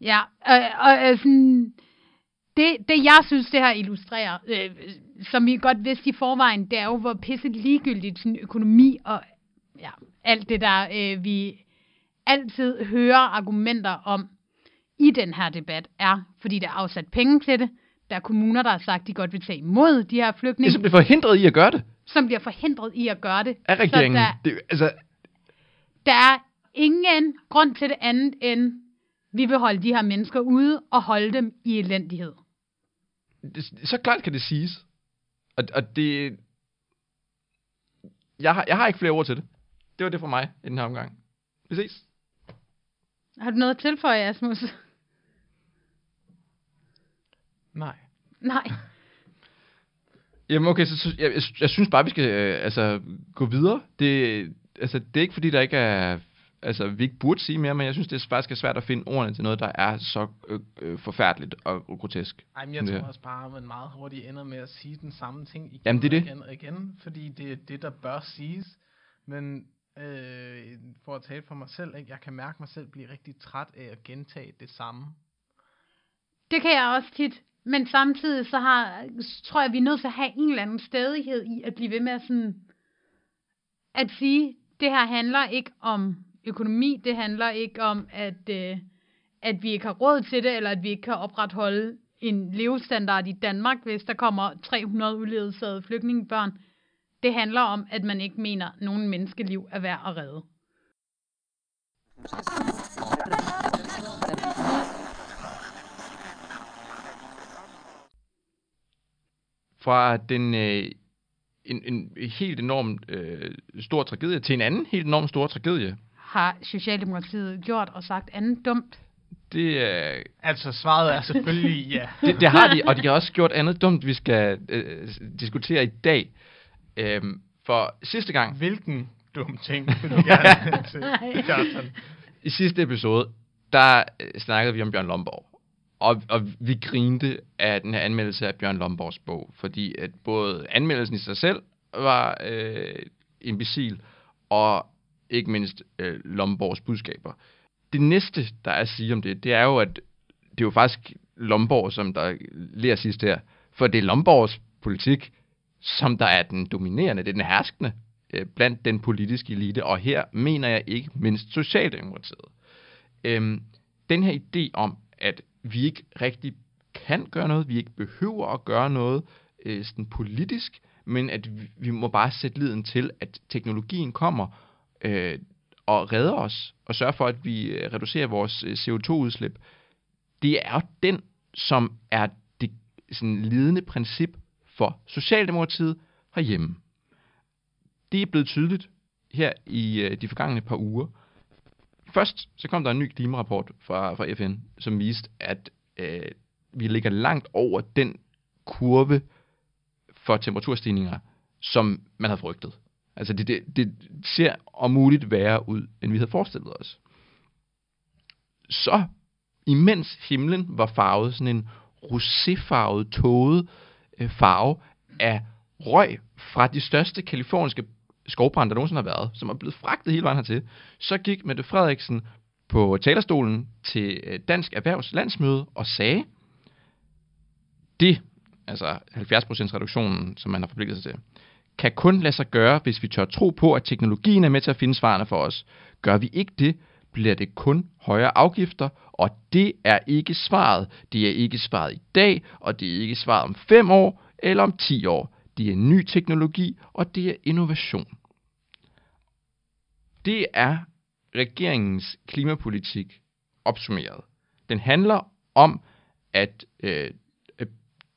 Ja, og, og øh, sådan, det, det jeg synes, det her illustrerer, øh, som vi godt vidste i forvejen, det er jo, hvor pisse ligegyldigt sådan økonomi og ja, alt det der, øh, vi altid hører argumenter om i den her debat, er, fordi der er afsat penge til det. Der er kommuner, der har sagt, de godt vil tage imod de her er flygtninge, simpelthen forhindret i at gøre det som bliver forhindret i at gøre det. af regeringen. Så der, Det, altså, der er ingen grund til det andet end, vi vil holde de her mennesker ude og holde dem i elendighed. det, så klart kan det siges. Og, og det... Jeg har, jeg har ikke flere ord til det. Det var det for mig i den her omgang. Vi ses. Har du noget at tilføje, Asmus? Nej. Nej. <laughs> Jamen okay, så, så jeg, jeg, jeg synes bare, vi skal øh, altså, gå videre. Det, altså, det er ikke fordi, der ikke er... Altså, vi ikke burde sige mere, men jeg synes, det er faktisk er svært at finde ordene til noget, der er så øh, øh, forfærdeligt og grotesk. Ej, men jeg tror også bare, at man meget hurtigt ender med at sige den samme ting igen Jamen, det er og det. igen og igen, fordi det er det, der bør siges. Men øh, for at tale for mig selv, ikke? jeg kan mærke mig selv blive rigtig træt af at gentage det samme. Det kan jeg også tit. Men samtidig så har, så tror jeg, vi er nødt til at have en eller anden stedighed i at blive ved med at, sådan, at sige, det her handler ikke om økonomi, det handler ikke om, at, øh, at vi ikke har råd til det, eller at vi ikke kan opretholde en levestandard i Danmark, hvis der kommer 300 uledsagede flygtningebørn. Det handler om, at man ikke mener, at nogen menneskeliv er værd at redde. Fra den øh, en, en helt enorm øh, stor tragedie til en anden helt enorm stor tragedie. Har Socialdemokratiet gjort og sagt andet dumt? Det, øh, Altså, svaret er selvfølgelig <laughs> ja. det, det har de, og de har også gjort andet dumt, vi skal øh, diskutere i dag. Øhm, for sidste gang, Hvilken dum ting du <laughs> gerne til? I sidste episode, der øh, snakkede vi om Bjørn Lomborg. Og, og vi grinte af den her anmeldelse af Bjørn Lomborgs bog, fordi at både anmeldelsen i sig selv var øh, imbecil, og ikke mindst øh, Lomborgs budskaber. Det næste, der er at sige om det, det er jo, at det er jo faktisk Lomborg, som der lærer sidst her. For det er Lomborgs politik, som der er den dominerende, det er den herskende øh, blandt den politiske elite, og her mener jeg ikke mindst Socialdemokratiet. Øhm, den her idé om, at vi ikke rigtig kan gøre noget, vi ikke behøver at gøre noget øh, sådan politisk, men at vi, vi må bare sætte liden til, at teknologien kommer øh, og redder os, og sørger for, at vi øh, reducerer vores øh, CO2-udslip. Det er den, som er det sådan, lidende princip for Socialdemokratiet herhjemme. Det er blevet tydeligt her i øh, de forgangne par uger. Først så kom der en ny klimarapport fra, fra FN, som viste, at øh, vi ligger langt over den kurve for temperaturstigninger, som man havde frygtet. Altså det, det, det ser om muligt værre ud, end vi havde forestillet os. Så imens himlen var farvet sådan en roséfarvet, tåge, øh, farve af røg fra de største kaliforniske skovbrand, der nogensinde har været, som er blevet fragtet hele vejen hertil, så gik Mette Frederiksen på talerstolen til øh, Dansk Erhvervs landsmøde og sagde, det, altså 70% reduktionen, som man har forpligtet sig til, kan kun lade sig gøre, hvis vi tør tro på, at teknologien er med til at finde svarene for os. Gør vi ikke det, bliver det kun højere afgifter, og det er ikke svaret. Det er ikke svaret i dag, og det er ikke svaret om 5 år eller om 10 år. Det er ny teknologi, og det er innovation. Det er regeringens klimapolitik opsummeret. Den handler om at øh,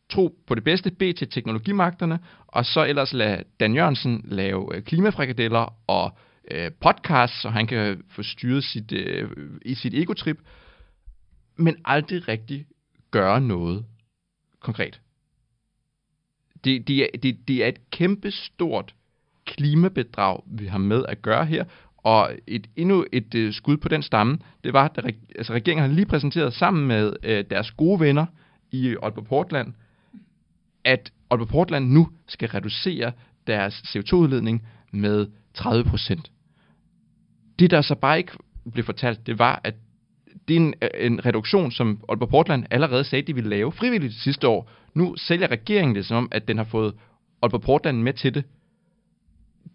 tro på det bedste, B til teknologimagterne, og så ellers lade Dan Jørgensen lave øh, klimafrikadeller og øh, podcast, så han kan få styret sit, øh, i sit egotrip, men aldrig rigtig gøre noget konkret. Det, det, er, det, det er et kæmpe stort klimabedrag, vi har med at gøre her, og et, endnu et øh, skud på den stamme, det var, at altså, regeringen har lige præsenteret sammen med øh, deres gode venner i Aalborg Portland, at Aalborg Portland nu skal reducere deres CO2-udledning med 30 procent. Det, der så bare ikke blev fortalt, det var, at det er en, en reduktion, som Aalborg Portland allerede sagde, de ville lave frivilligt sidste år. Nu sælger regeringen det som om, at den har fået Aalborg Portland med til det.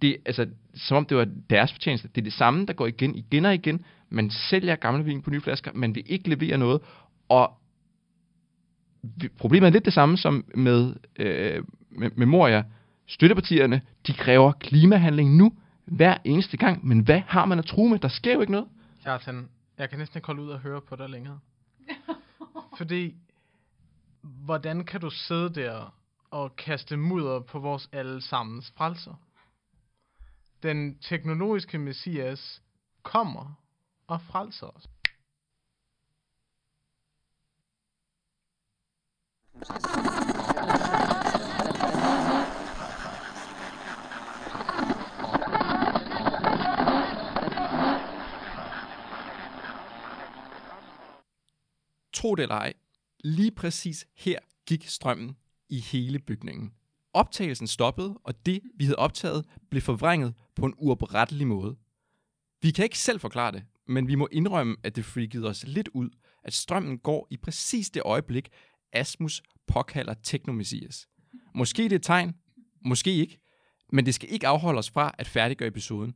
Det altså, som om det var deres fortjeneste. Det er det samme, der går igen, igen og igen. Man sælger gamle vin på nye flasker, man vil ikke levere noget. Og problemet er lidt det samme som med, øh, med, med Moria. Støttepartierne, de kræver klimahandling nu, hver eneste gang. Men hvad har man at tro med? Der sker jo ikke noget. Kjartan, jeg kan næsten ikke holde ud og høre på dig længere. <laughs> Fordi, hvordan kan du sidde der og kaste mudder på vores allesammens frelser? Den teknologiske messias kommer og frelser os. <laughs> Tro det eller ej, lige præcis her gik strømmen i hele bygningen. Optagelsen stoppede, og det, vi havde optaget, blev forvrænget på en uoprettelig måde. Vi kan ikke selv forklare det, men vi må indrømme, at det freakede os lidt ud, at strømmen går i præcis det øjeblik, Asmus påkalder Teknomessias. Måske det er et tegn, måske ikke, men det skal ikke afholde os fra at færdiggøre episoden.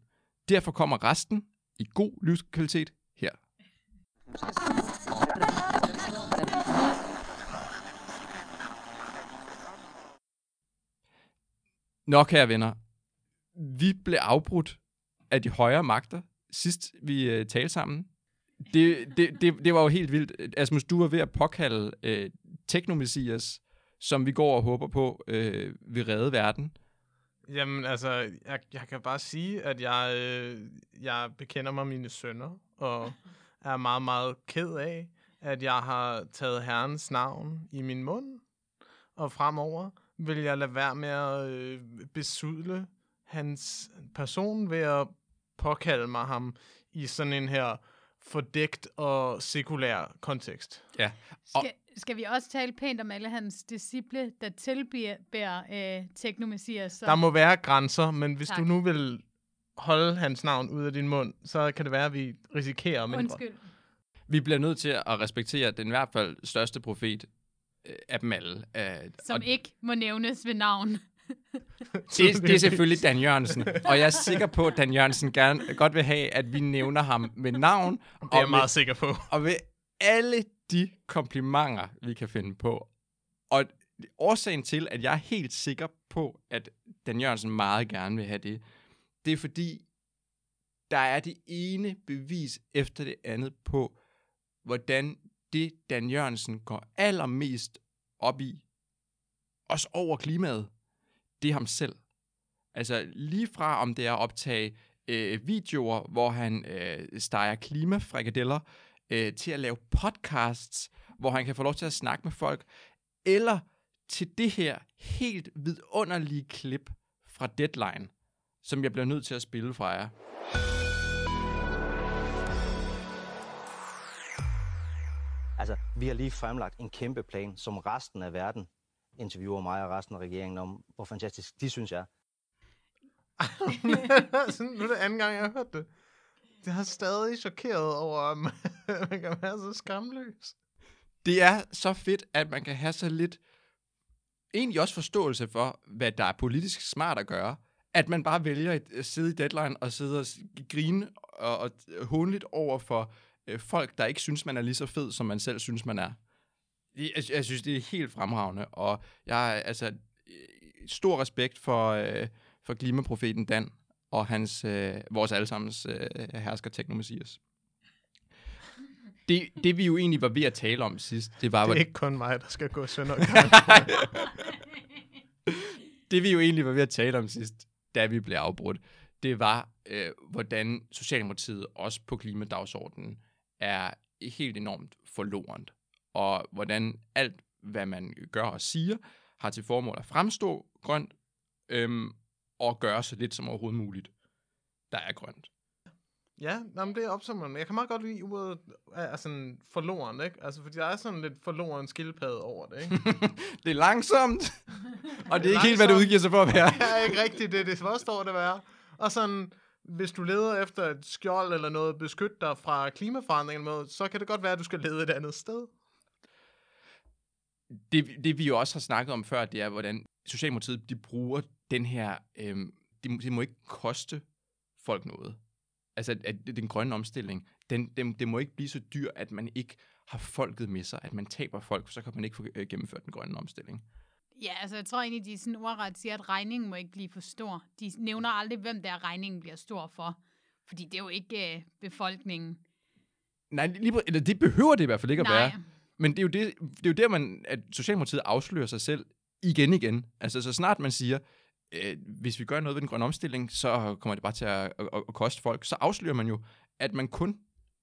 Derfor kommer resten i god livskvalitet her. Nå, kære venner. Vi blev afbrudt af de højere magter, sidst vi øh, talte sammen. Det, det, det, det var jo helt vildt. Asmus, du var ved at påkalde øh, Teknomessias, som vi går og håber på øh, vil redde verden. Jamen, altså, jeg, jeg kan bare sige, at jeg, øh, jeg bekender mig mine sønner, og er meget, meget ked af, at jeg har taget Herrens navn i min mund, og fremover vil jeg lade være med at øh, besudle hans person ved at påkalde mig ham i sådan en her fordækt og sekulær kontekst. Ja. Skal, skal vi også tale pænt om alle hans disciple, der tilbærer øh, teknomessias? Så... Der må være grænser, men hvis tak. Du nu vil holde hans navn ud af din mund, så kan det være, at vi risikerer mindre. Undskyld. Vi bliver nødt til at respektere den i hvert fald største profet af dem alle. Øh, Som og ikke må nævnes ved navn. <laughs> det, det er selvfølgelig Dan Jørgensen. Og jeg er sikker på, at Dan Jørgensen gerne, godt vil have, at vi nævner ham med navn. Det er jeg og meget med, sikker på. og ved alle de komplimenter, vi kan finde på. Og årsagen til, at jeg er helt sikker på, at Dan Jørgensen meget gerne vil have det, det er fordi, der er det ene bevis efter det andet på, hvordan det Dan Jørgensen går allermest op i, også over klimaet, det er ham selv. Altså lige fra om det er at optage øh, videoer, hvor han øh, steger klimafrikadeller, øh, til at lave podcasts, hvor han kan få lov til at snakke med folk, eller til det her helt vidunderlige klip fra Deadline, som jeg bliver nødt til at spille fra jer. Altså, vi har lige fremlagt en kæmpe plan, som resten af verden interviewer mig og resten af regeringen om, hvor fantastisk de synes jeg. er. <laughs> Sådan, nu er det anden gang, jeg har hørt det. Det har stadig chokeret over, at <laughs> man, kan være så skamløs. Det er så fedt, at man kan have så lidt egentlig også forståelse for, hvad der er politisk smart at gøre. At man bare vælger at sidde i deadline og sidde og grine og, og hånligt over for øh, folk, der ikke synes, man er lige så fed, som man selv synes, man er. Jeg, jeg, synes, det er helt fremragende, og jeg altså øh, stor respekt for, øh, for klimaprofeten Dan og hans, øh, vores allesammens øh, hersker Teknomessias. Det, det vi jo egentlig var ved at tale om sidst, det var, Det er ikke kun mig, der skal gå sønder. <laughs> det vi jo egentlig var ved at tale om sidst, da vi blev afbrudt, det var, øh, hvordan Socialdemokratiet også på klimadagsordenen er helt enormt forlorent. Og hvordan alt, hvad man gør og siger, har til formål at fremstå grønt, øhm, og gøre så lidt som overhovedet muligt, der er grønt. Ja, nej, men det er opsummeret. Jeg kan meget godt lide ordet er sådan forloren, ikke? Altså, fordi der er sådan lidt forloren skildpadde over det, ikke? <laughs> Det er langsomt, <laughs> og det er ikke helt, hvad det langsomt. udgiver sig for at være. <laughs> det er ikke rigtigt det, det påstår det være. Og sådan, hvis du leder efter et skjold eller noget, beskyt dig fra klimaforandringen, så kan det godt være, at du skal lede et andet sted. det, det vi jo også har snakket om før, det er, hvordan Socialdemokratiet de bruger den her... Øhm, det, må- må ikke koste folk noget. Altså, at, at den grønne omstilling, den, den, det må ikke blive så dyr, at man ikke har folket med sig, at man taber folk, så kan man ikke få øh, gennemført den grønne omstilling. Ja, altså jeg tror egentlig, de sådan ordret siger, at regningen må ikke blive for stor. De nævner aldrig, hvem der regningen bliver stor for. Fordi det er jo ikke øh, befolkningen. Nej, lige, eller det behøver det i hvert fald ikke at Nej. være. Men det er jo, det, det er jo der, man, at Socialdemokratiet afslører sig selv igen igen. Altså, så snart man siger, øh, hvis vi gør noget ved den grønne omstilling, så kommer det bare til at, at, at, at koste folk, så afslører man jo, at man kun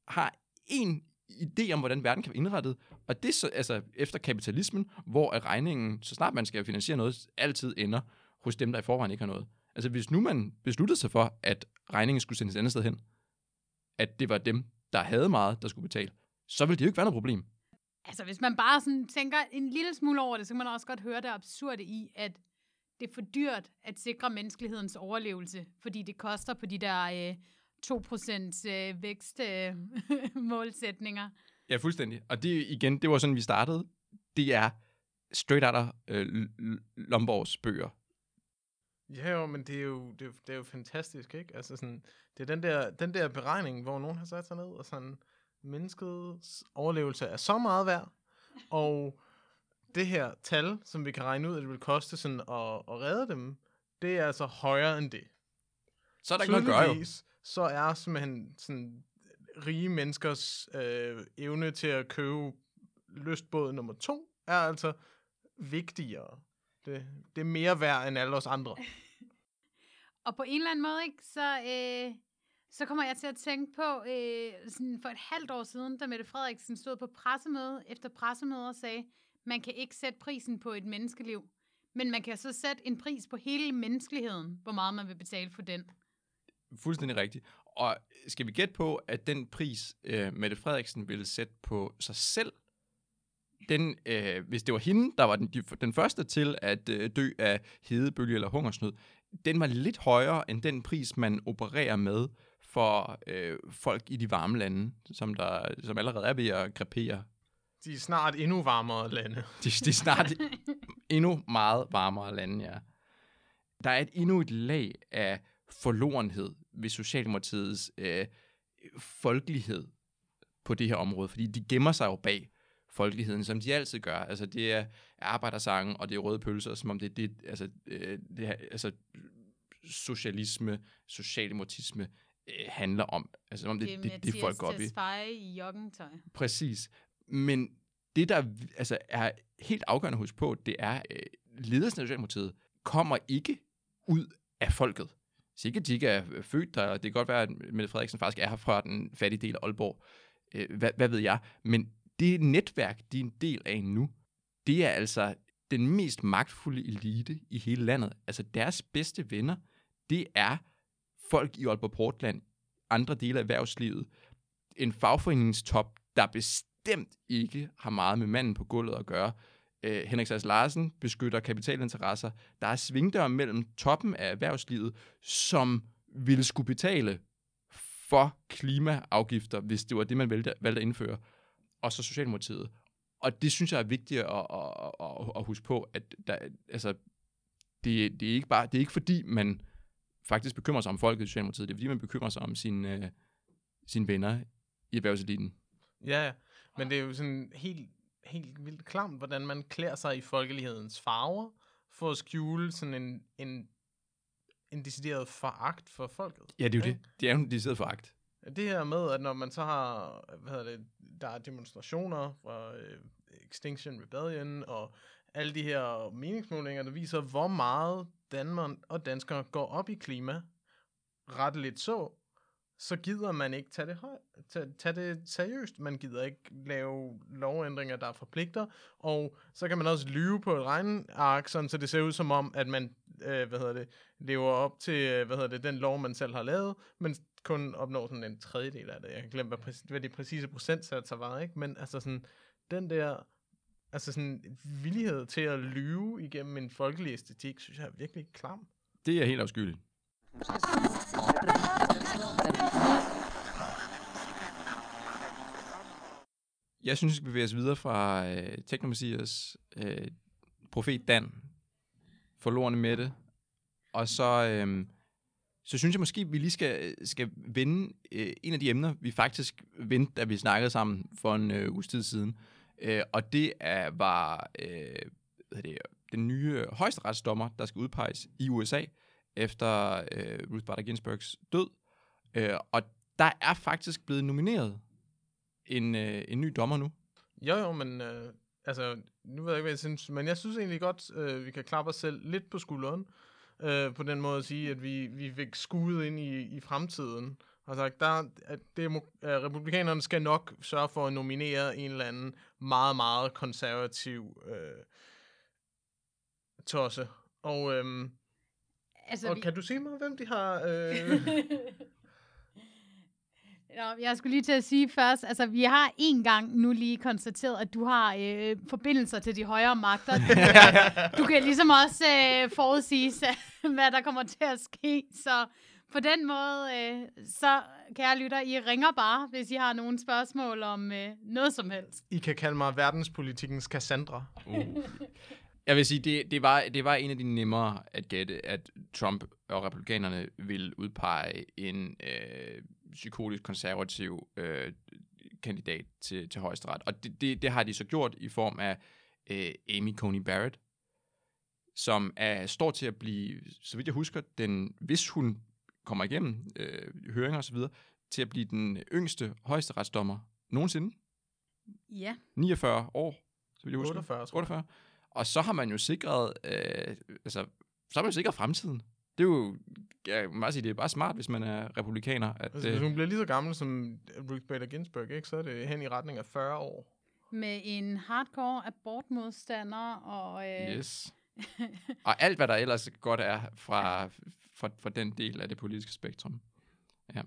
har en idé om, hvordan verden kan være indrettet, og det er så, altså, efter kapitalismen, hvor regningen, så snart man skal finansiere noget, altid ender hos dem, der i forvejen ikke har noget. Altså, hvis nu man besluttede sig for, at regningen skulle sendes et andet sted hen, at det var dem, der havde meget, der skulle betale, så ville det jo ikke være noget problem. Altså hvis man bare sådan tænker en lille smule over det, så kan man også godt høre det absurde i, at det er for dyrt at sikre menneskelighedens overlevelse, fordi det koster på de der øh, 2% øh, vækstmålsætninger. Øh, <laughs> målsætninger. Ja, fuldstændig. Og det igen, det var sådan, vi startede. Det er straight out af øh, Lomborgs bøger. Ja, jo, men det er jo, det er, jo- det er jo fantastisk, ikke? Altså sådan, det er den der, den der beregning, hvor nogen har sat sig ned og sådan, menneskets overlevelse er så meget værd, og det her tal, som vi kan regne ud, at det vil koste sådan at, at redde dem, det er altså højere end det. Så er der ikke noget at gøre jo. Så er simpelthen sådan øh, rige menneskers øh, evne til at købe lystbåd nummer to, er altså vigtigere. Det, det er mere værd end alle os andre. <laughs> Og på en eller anden måde, ikke, så, øh, så kommer jeg til at tænke på, øh, sådan for et halvt år siden, da Mette Frederiksen stod på pressemøde efter pressemøde og sagde, man kan ikke sætte prisen på et menneskeliv, men man kan så sætte en pris på hele menneskeligheden, hvor meget man vil betale for den. Fuldstændig rigtigt. Og skal vi gætte på, at den pris, øh, Mette Frederiksen ville sætte på sig selv, den, øh, hvis det var hende, der var den, den første til at øh, dø af hedebølge eller hungersnød, den var lidt højere end den pris, man opererer med for øh, folk i de varme lande, som, der, som allerede er ved at krepere. De er snart endnu varmere lande. <laughs> De, de er snart endnu meget varmere lande, ja. Der er et endnu et lag af forlorenhed ved Socialdemokratiets øh, folkelighed på det her område, fordi de gemmer sig jo bag folkeligheden, som de altid gør. Altså, det er arbejdersangen, og det er røde pølser, som om det er det, altså, øh, det her, altså, socialisme, socialdemokratisme øh, handler om. Altså, om det, Det det, det, folk går op i. I joggentøj. Præcis. Men det, der altså, er helt afgørende at huske på, det er, at ledelsen af Socialdemokratiet kommer ikke ud af folket. Sikke at de ikke er øh, født der, det kan godt være, at Mette Frederiksen faktisk er her fra den fattige del af Aalborg. Øh, hvad, hvad ved jeg? Men det netværk, de er en del af nu, det er altså den mest magtfulde elite i hele landet. Altså deres bedste venner, det er folk i Aalborg Portland, andre dele af erhvervslivet, en fagforeningstop, der bestemt ikke har meget med manden på gulvet at gøre. Øh, Henrik Sass Larsen beskytter kapitalinteresser. Der er svingdør mellem toppen af erhvervslivet, som ville skulle betale for klimaafgifter, hvis det var det, man valgte, valgte at indføre og så Socialdemokratiet. Og det synes jeg er vigtigt at, at, at, at huske på, at der, altså, det, det, er ikke bare, det er ikke fordi, man faktisk bekymrer sig om folket i Socialdemokratiet, det er fordi, man bekymrer sig om sine, uh, øh, sine venner i erhvervseliten. Ja, men det er jo sådan helt, helt vildt klamt, hvordan man klæder sig i folkelighedens farver, for at skjule sådan en, en, en decideret foragt for folket. Ja, det er jo det. Det er jo en decideret foragt. Det her med, at når man så har, hvad hedder det, der er demonstrationer fra øh, Extinction Rebellion og alle de her meningsmålinger, der viser, hvor meget Danmark og danskere går op i klima, ret lidt så, så gider man ikke tage det, høj, tage, tage det seriøst. Man gider ikke lave lovændringer, der forpligter, og så kan man også lyve på et regnark, sådan, så det ser ud som om, at man øh, hvad hedder det, lever op til øh, hvad hedder det, den lov, man selv har lavet, men kun opnår sådan en tredjedel af det. Jeg kan glemme, hvad, præcis, hvad de præcise procentsatser var, ikke? Men altså sådan, den der altså sådan villighed til at lyve igennem en folkelig æstetik, synes jeg er virkelig klam. Det er helt afskyeligt. Jeg synes, vi skal bevæge os videre fra øh, Teknomessias øh, profet Dan, forlorene med det, og så, øh, så synes jeg måske, vi lige skal, øh, skal vende øh, en af de emner, vi faktisk vendte, da vi snakkede sammen for en øh, uges tid siden. Øh, og det er, var øh, hvad det, den nye højesteretsdommer, der skal udpeges i USA efter øh, Ruth Bader Ginsburgs død. Øh, og der er faktisk blevet nomineret en, øh, en ny dommer nu. Jo, jo, men øh, altså, nu ved jeg ikke, hvad jeg synes, men jeg synes egentlig godt, øh, vi kan klappe os selv lidt på skulderen, øh, på den måde at sige, at vi, vi fik skudt ind i, i fremtiden, og sagt, der, at demo, at republikanerne skal nok sørge for at nominere en eller anden meget, meget konservativ øh, tosse. Og, øhm, Altså, og vi... kan du sige mig, hvem de har... Øh... <laughs> Nå, jeg skulle lige til at sige først, altså vi har en gang nu lige konstateret, at du har øh, forbindelser til de højere magter. Du, <laughs> du kan ligesom også øh, forudsige, <laughs> hvad der kommer til at ske. Så på den måde, øh, så kan jeg lytte, I ringer bare, hvis I har nogle spørgsmål om øh, noget som helst. I kan kalde mig verdenspolitikens Cassandra. Uh. Jeg vil sige, det, det, var, det var en af de nemmere at gætte, at Trump og republikanerne ville udpege en øh, psykotisk konservativ øh, kandidat til, til højesteret. Og det, det, det har de så gjort i form af øh, Amy Coney Barrett, som er, står til at blive, så vidt jeg husker, den, hvis hun kommer igennem øh, høringer osv., til at blive den yngste højesteretsdommer nogensinde. Ja. 49 år, så vidt jeg husker. 48, tror jeg. 48. Og så har man jo sikret, øh, altså, så har man jo sikret fremtiden. Det er jo, jeg må sige, det er bare smart, hvis man er republikaner. At, Altså, hvis hun bliver lige så gammel som Ruth Bader Ginsburg, ikke, så er det hen i retning af 40 år. Med en hardcore abortmodstander og... Øh, yes. <laughs> Og alt, hvad der ellers godt er fra, fra, fra den del af det politiske spektrum. Ja.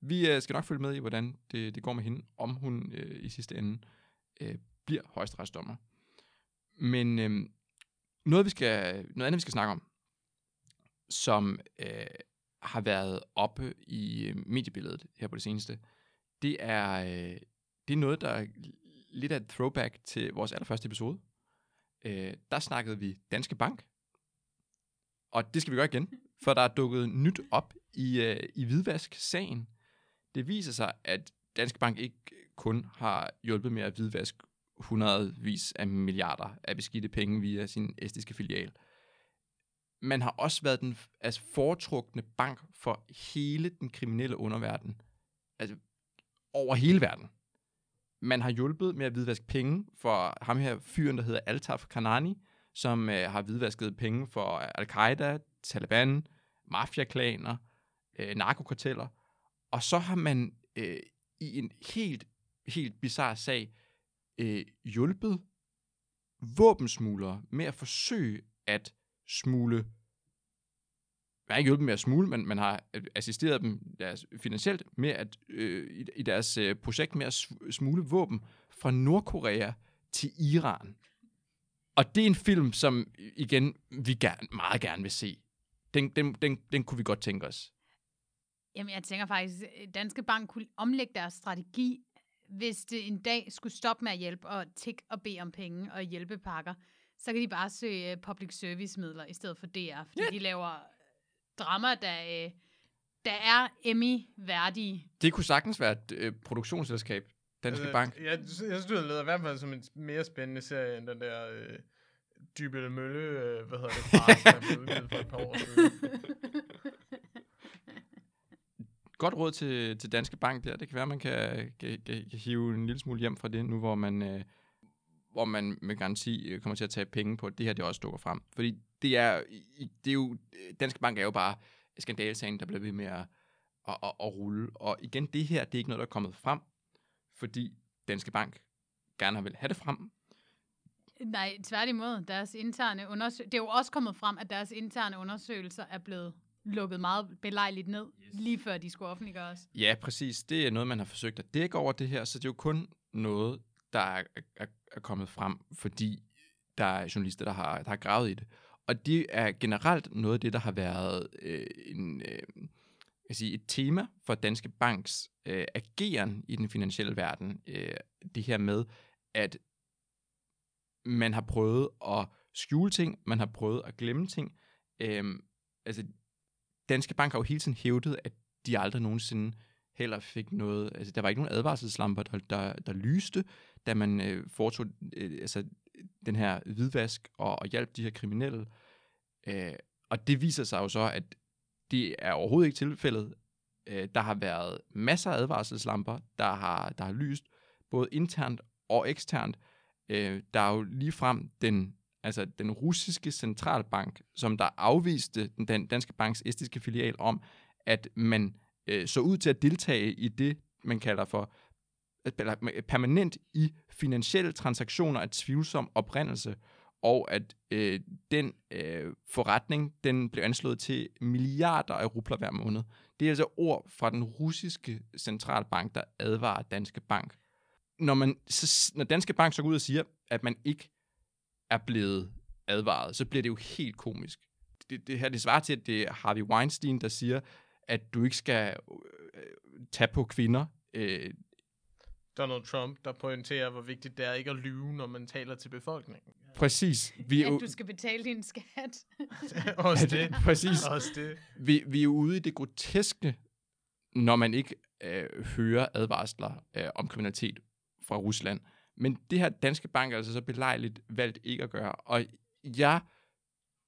Vi øh, skal nok følge med i, hvordan det, det går med hende, om hun øh, i sidste ende øh, bliver højesteretsdommer. Men øh, noget, vi skal, noget andet, vi skal snakke om, som øh, har været oppe i øh, mediebilledet her på det seneste, det er, øh, det er noget, der er lidt af et throwback til vores allerførste episode. Øh, der snakkede vi Danske Bank, og det skal vi gøre igen, for der er dukket nyt op i, øh, i hvidvask-sagen. Det viser sig, at Danske Bank ikke kun har hjulpet med at hvidvaske hundredvis af milliarder af beskidte penge via sin estiske filial. Man har også været den altså foretrukne bank for hele den kriminelle underverden. Altså over hele verden. Man har hjulpet med at hvidvaske penge for ham her fyren, der hedder Altaf Kanani, som øh, har hvidvasket penge for Al-Qaida, Taliban, mafiaklaner, øh, narkokarteller. Og så har man øh, i en helt, helt bizarre sag øh, hjulpet våbensmuglere med at forsøge at smule man har ikke hjulpet med at smule, men man har assisteret dem deres, finansielt med at, øh, i, i deres øh, projekt med at smule våben fra Nordkorea til Iran. Og det er en film, som igen vi gerne, meget gerne vil se. Den, den, den, den kunne vi godt tænke os. Jamen, jeg tænker faktisk, at Danske Bank kunne omlægge deres strategi, hvis det en dag skulle stoppe med at hjælpe og tikke og bede om penge og hjælpepakker, så kan de bare søge public service midler i stedet for DR, fordi ja. de laver drama, der, der er Emmy-værdige. Det kunne sagtens være et øh, produktionsselskab, Danske altså, Bank. Jeg, jeg synes, det lyder i hvert fald som en mere spændende serie, end den der øh, Dybele Mølle, øh, hvad hedder det, der blev udgivet for et par år siden. <laughs> Godt råd til, til Danske Bank der. Det kan være, man kan, kan, kan, kan hive en lille smule hjem fra det, nu hvor man, øh, hvor man med garanti øh, kommer til at tage penge på, at det her det også dukker frem. Fordi det er, det er jo, Danske Bank er jo bare skandalsagen, der bliver ved med at, at, at, at rulle. Og igen, det her, det er ikke noget, der er kommet frem, fordi Danske Bank gerne har vil have det frem. Nej, tværtimod. Deres interne undersøgelser, det er jo også kommet frem, at deres interne undersøgelser er blevet lukket meget belejligt ned, yes. lige før de skulle offentliggøres. Ja, præcis. Det er noget, man har forsøgt at dække over det her, så det er jo kun noget, der er, er, er kommet frem, fordi der er journalister, der har, der har gravet i det. Og det er generelt noget af det, der har været øh, en, øh, jeg sige, et tema for Danske Banks øh, ageren i den finansielle verden. Øh, det her med, at man har prøvet at skjule ting, man har prøvet at glemme ting. Øh, altså, Danske Bank har jo hele tiden hævdet, at de aldrig nogensinde heller fik noget, altså der var ikke nogen advarselslamper, der, der, der lyste, da man øh, foretog øh, altså, den her hvidvask og, og hjalp de her kriminelle. Øh, og det viser sig jo så, at det er overhovedet ikke tilfældet. Øh, der har været masser af advarselslamper, der har, der har lyst, både internt og eksternt. Øh, der er jo lige frem den, altså den russiske centralbank, som der afviste den danske banks estiske filial om, at man øh, så ud til at deltage i det, man kalder for øh, permanent i finansielle transaktioner af tvivlsom oprindelse, og at øh, den øh, forretning, den blev anslået til milliarder af rubler hver måned. Det er altså ord fra den russiske centralbank, der advarer Danske Bank. Når, man, så, når Danske Bank så går ud og siger, at man ikke er blevet advaret, så bliver det jo helt komisk. Det, det her det svarer til, at det er Harvey Weinstein, der siger, at du ikke skal øh, tage på kvinder. Øh, Donald Trump, der pointerer, hvor vigtigt det er ikke at lyve, når man taler til befolkningen. Præcis. Vi er at du skal betale din skat. <laughs> Også det. Præcis. Også det. Vi, vi er ude i det groteske, når man ikke øh, hører advarsler øh, om kriminalitet fra Rusland. Men det her danske bank er altså så belejligt valgt ikke at gøre. Og jeg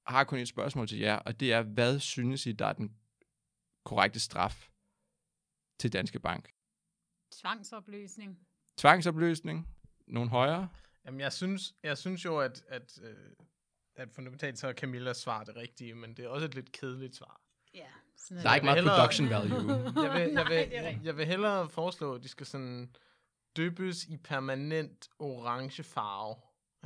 har kun et spørgsmål til jer, og det er, hvad synes I, der er den korrekte straf til Danske Bank? Tvangsopløsning. Tvangsopløsning. Nogle højere? Jamen, jeg synes, jeg synes jo, at, at, øh, at fundamentalt så er Camillas svar det rigtige, men det er også et lidt kedeligt svar. Ja. Sådan der er ikke meget hellere, production value. <laughs> jeg, vil, jeg, vil, jeg, jeg vil hellere foreslå, at de skal sådan dyppes i permanent orange farve.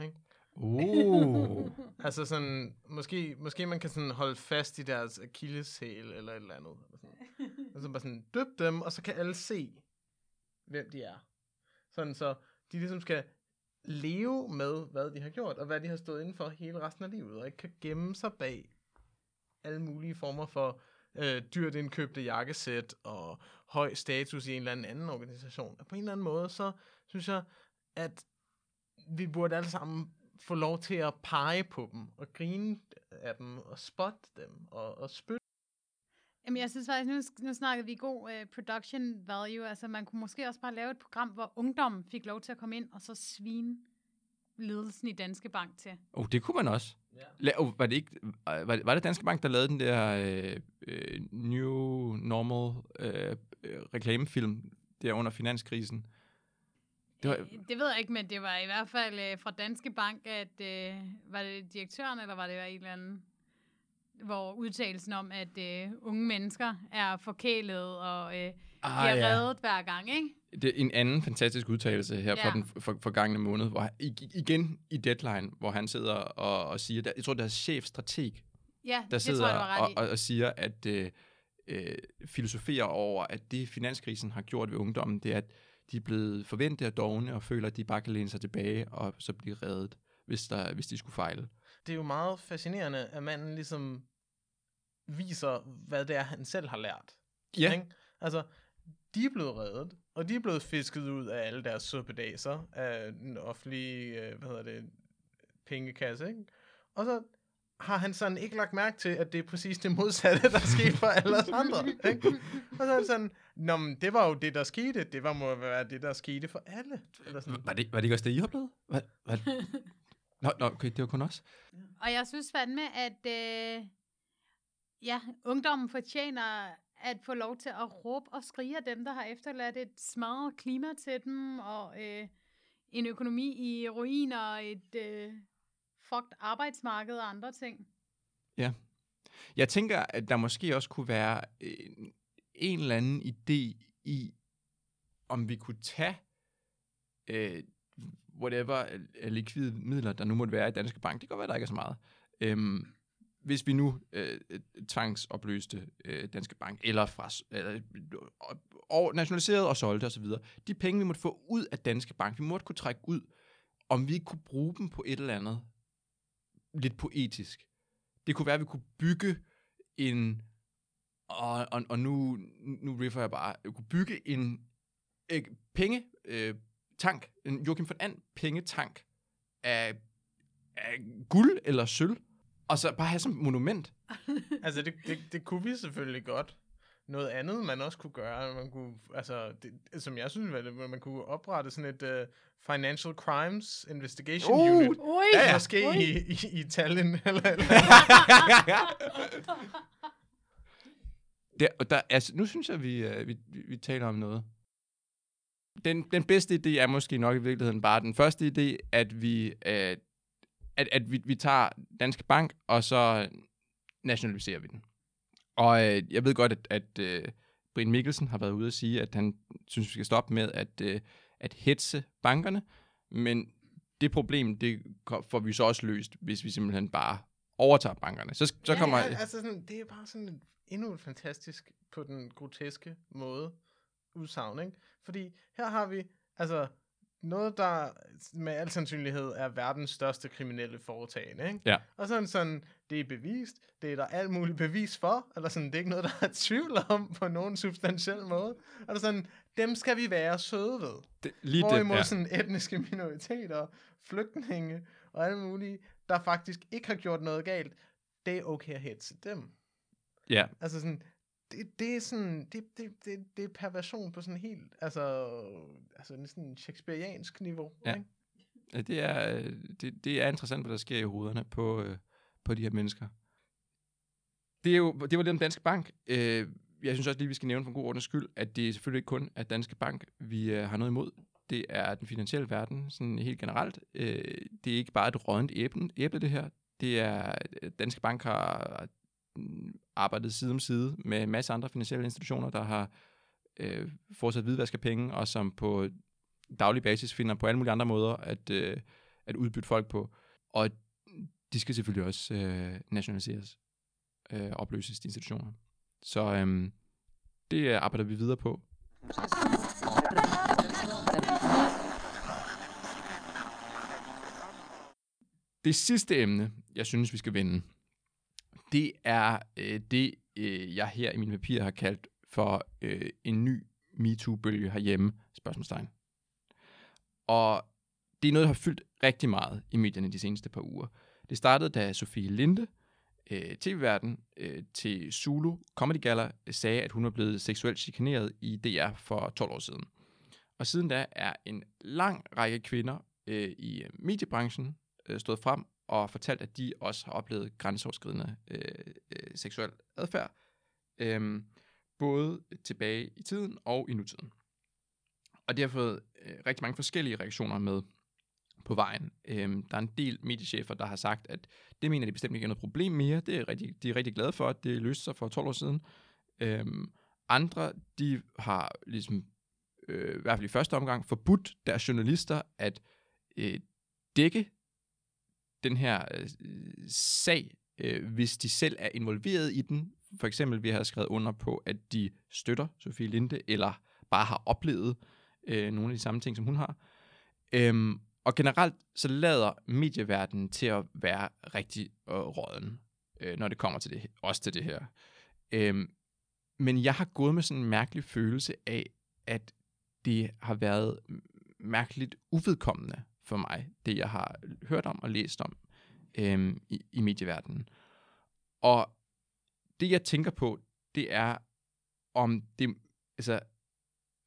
Ikke? Uh. <laughs> altså sådan, måske, måske man kan sådan holde fast i deres akilleshæl eller et eller andet. Eller sådan. Og så bare sådan, døb dem, og så kan alle se, hvem de er. Sådan så de ligesom skal leve med, hvad de har gjort, og hvad de har stået inden for hele resten af livet, og ikke kan gemme sig bag alle mulige former for øh, dyrt indkøbte jakkesæt og høj status i en eller anden anden organisation. Og på en eller anden måde, så synes jeg, at vi burde alle sammen få lov til at pege på dem, og grine af dem, og spotte dem, og, og spytte. Jamen, jeg synes faktisk, nu, nu snakkede vi god uh, production value. Altså, man kunne måske også bare lave et program, hvor ungdom fik lov til at komme ind, og så svine ledelsen i Danske Bank til. Oh, det kunne man også. Ja. La- oh, var, det ikke, var, det, var det Danske Bank, der lavede den der øh, øh, New Normal øh, øh, reklamefilm der under finanskrisen? Det, var, det ved jeg ikke, men det var i hvert fald øh, fra Danske Bank, at øh, var det direktøren, eller var det en eller anden, hvor udtalelsen om, at øh, unge mennesker er forkælet og øh, ah, bliver ja. reddet hver gang, ikke? Det er en anden fantastisk udtalelse her ja. fra den for, forgangne måned, hvor han, igen i Deadline, hvor han sidder og, og siger, der, jeg tror, det er chefstrateg, ja, der sidder og, og, og siger, at øh, øh, filosoferer over, at det finanskrisen har gjort ved ungdommen, det er, at de er blevet forventet af dogne og føler, at de bare kan læne sig tilbage og så blive reddet, hvis, der, hvis de skulle fejle. Det er jo meget fascinerende, at manden ligesom viser, hvad det er, han selv har lært. Ja. Ikke? Altså, de er blevet reddet, og de er blevet fisket ud af alle deres suppedaser af den offentlige, øh, hvad hedder det, pengekasse, ikke? Og så har han sådan ikke lagt mærke til, at det er præcis det modsatte, der skete for alle os andre. Ikke? Og så er det sådan, Nå, men det var jo det, der skete. Det var må være det, der skete for alle. Eller sådan. Var, det, var det ikke også det, I oplevede? Hvad, hvad? <laughs> Nå, nå, okay, det var kun os. Og jeg synes fandme, at øh, ja, ungdommen fortjener at få lov til at råbe og skrige af dem, der har efterladt et smadret klima til dem, og øh, en økonomi i ruiner, og et øh, fucked arbejdsmarked og andre ting. Ja. Jeg tænker, at der måske også kunne være en, en eller anden idé i, om vi kunne tage øh, whatever øh, likvide midler, der nu måtte være i Danske Bank. Det kan godt være, der ikke er så meget. Øhm, hvis vi nu øh, øh, tvangsopløste øh, Danske Bank, eller fra, eller, øh, og nationaliserede og solgte osv., de penge, vi måtte få ud af Danske Bank, vi måtte kunne trække ud, om vi ikke kunne bruge dem på et eller andet lidt poetisk. Det kunne være, at vi kunne bygge en, og, og, og nu, nu riffer jeg bare, vi kunne bygge en øh, penge, øh, tank, en Joachim von And pengetank af, af guld eller sølv, og så bare have som monument. <laughs> altså, det, det, det kunne vi selvfølgelig godt. Noget andet, man også kunne gøre, man kunne, altså, det, som jeg synes, at man kunne oprette sådan et uh, Financial Crimes Investigation uh, Unit. Ui, ja, ja. Måske ui. i, i, i Tallinn. Eller, eller. det, der, altså, nu synes jeg, vi, uh, vi, vi, vi taler om noget. Den, den bedste idé er måske nok i virkeligheden bare den første idé, at vi, uh, at, at vi, vi tager Danske Bank, og så nationaliserer vi den. Og øh, jeg ved godt, at, at øh, Brian Mikkelsen har været ude at sige, at han synes, vi skal stoppe med at, øh, at hetze bankerne, men det problem, det får vi så også løst, hvis vi simpelthen bare overtager bankerne. Så, så ja, kommer... Ja, altså sådan, det er bare sådan endnu et fantastisk, på den groteske måde, udsagn, ikke? Fordi her har vi, altså, noget, der med al sandsynlighed er verdens største kriminelle foretagende, ikke? Ja. Og sådan sådan, det er bevist, det er der alt muligt bevis for, eller sådan, det er ikke noget, der er tvivl om på nogen substantiel måde. Og sådan, dem skal vi være søde ved. Det, lige Hvorimod det, ja. sådan etniske minoriteter, flygtninge og alle mulige, der faktisk ikke har gjort noget galt, det er okay at hætte dem. Ja. Altså sådan, det, det er sådan, det, det, det, det er perversion på sådan helt, altså, altså næsten shakespeariansk niveau. Ja. Ikke? ja det, er, det, det er interessant, hvad der sker i hovederne på, øh, på de her mennesker. Det, er jo, det var det om Danske Bank. Øh, jeg synes også lige, vi skal nævne for en god ordens skyld, at det er selvfølgelig ikke kun at Danske Bank, vi øh, har noget imod. Det er den finansielle verden, sådan helt generelt. Det er ikke bare et rådent æble, æble, det her. Det er, Danske Bank har arbejdet side om side med en masse andre finansielle institutioner, der har øh, fortsat hvidvask af penge, og som på daglig basis finder på alle mulige andre måder at, øh, at udbytte folk på. Og de skal selvfølgelig også øh, nationaliseres, øh, opløses de institutioner. Så øh, det arbejder vi videre på. Det sidste emne, jeg synes, vi skal vende, det er øh, det, øh, jeg her i mine papirer har kaldt for øh, en ny MeToo-bølge herhjemme, spørgsmålstegn. Og det er noget, der har fyldt rigtig meget i medierne de seneste par uger. Det startede, da Sofie Linde, øh, tv-verden, øh, til Zulu Comedy Gala, øh, sagde, at hun var blevet seksuelt chikaneret i DR for 12 år siden. Og siden da er en lang række kvinder øh, i mediebranchen øh, stået frem og fortalt, at de også har oplevet grænseoverskridende øh, øh, seksuel adfærd, øh, både tilbage i tiden og i nutiden. Og det har fået øh, rigtig mange forskellige reaktioner med på vejen. Øhm, der er en del mediechefer, der har sagt, at det mener de bestemt ikke er noget problem mere. Det er rigtig, de er rigtig glade for, at det løste sig for 12 år siden. Øhm, andre, de har ligesom, øh, i hvert fald i første omgang, forbudt deres journalister at øh, dække den her øh, sag, øh, hvis de selv er involveret i den. For eksempel, vi har skrevet under på, at de støtter Sofie Linde, eller bare har oplevet øh, nogle af de samme ting, som hun har. Øhm, og generelt så lader medieverdenen til at være rigtig øh, råden, øh, når det kommer til det, også til det her. Øhm, men jeg har gået med sådan en mærkelig følelse af, at det har været mærkeligt uvedkommende for mig, det jeg har hørt om og læst om øhm, i, i medieverdenen. Og det jeg tænker på, det er, om det, altså,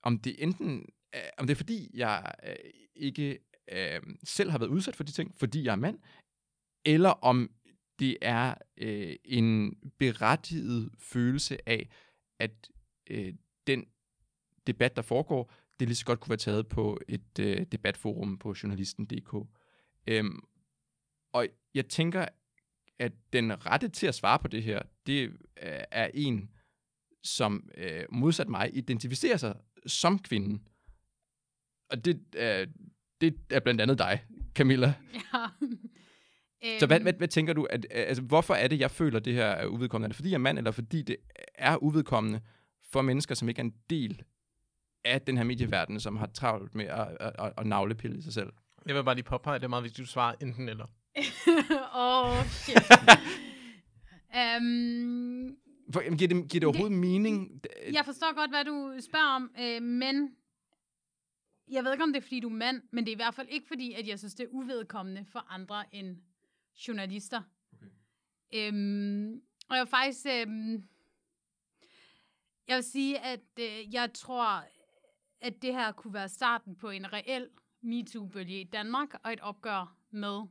om det enten, øh, om det er fordi, jeg øh, ikke øh, selv har været udsat for de ting, fordi jeg er mand, eller om det er øh, en berettiget følelse af, at øh, den debat, der foregår, det lige så godt kunne være taget på et øh, debatforum på journalisten.dk. Øhm, og jeg tænker, at den rette til at svare på det her, det øh, er en, som øh, modsat mig identificerer sig som kvinden. Og det, øh, det er blandt andet dig, Camilla. <laughs> Ja. Så hvad, hvad, hvad tænker du, at, altså, hvorfor er det, jeg føler, det her er uvedkommende? Er det fordi, jeg er mand, eller fordi det er uvedkommende for mennesker, som ikke er en del af den her medieverden, som har travlt med at, at, at, at navlepille i sig selv? Jeg vil bare lige påpege, at det er meget vigtigt, at du svarer enten eller. <laughs> Åh, oh, shit. um, <laughs> For, giver, det, giver det overhovedet det, mening? Jeg forstår godt, hvad du spørger om, øh, men jeg ved ikke, om det er, fordi du er mand, men det er i hvert fald ikke fordi, at jeg synes, det er uvedkommende for andre end journalister. Okay. Øhm, og jeg vil faktisk... Øhm, jeg vil sige, at øh, jeg tror, at det her kunne være starten på en reel MeToo-bølge i Danmark, og et opgør med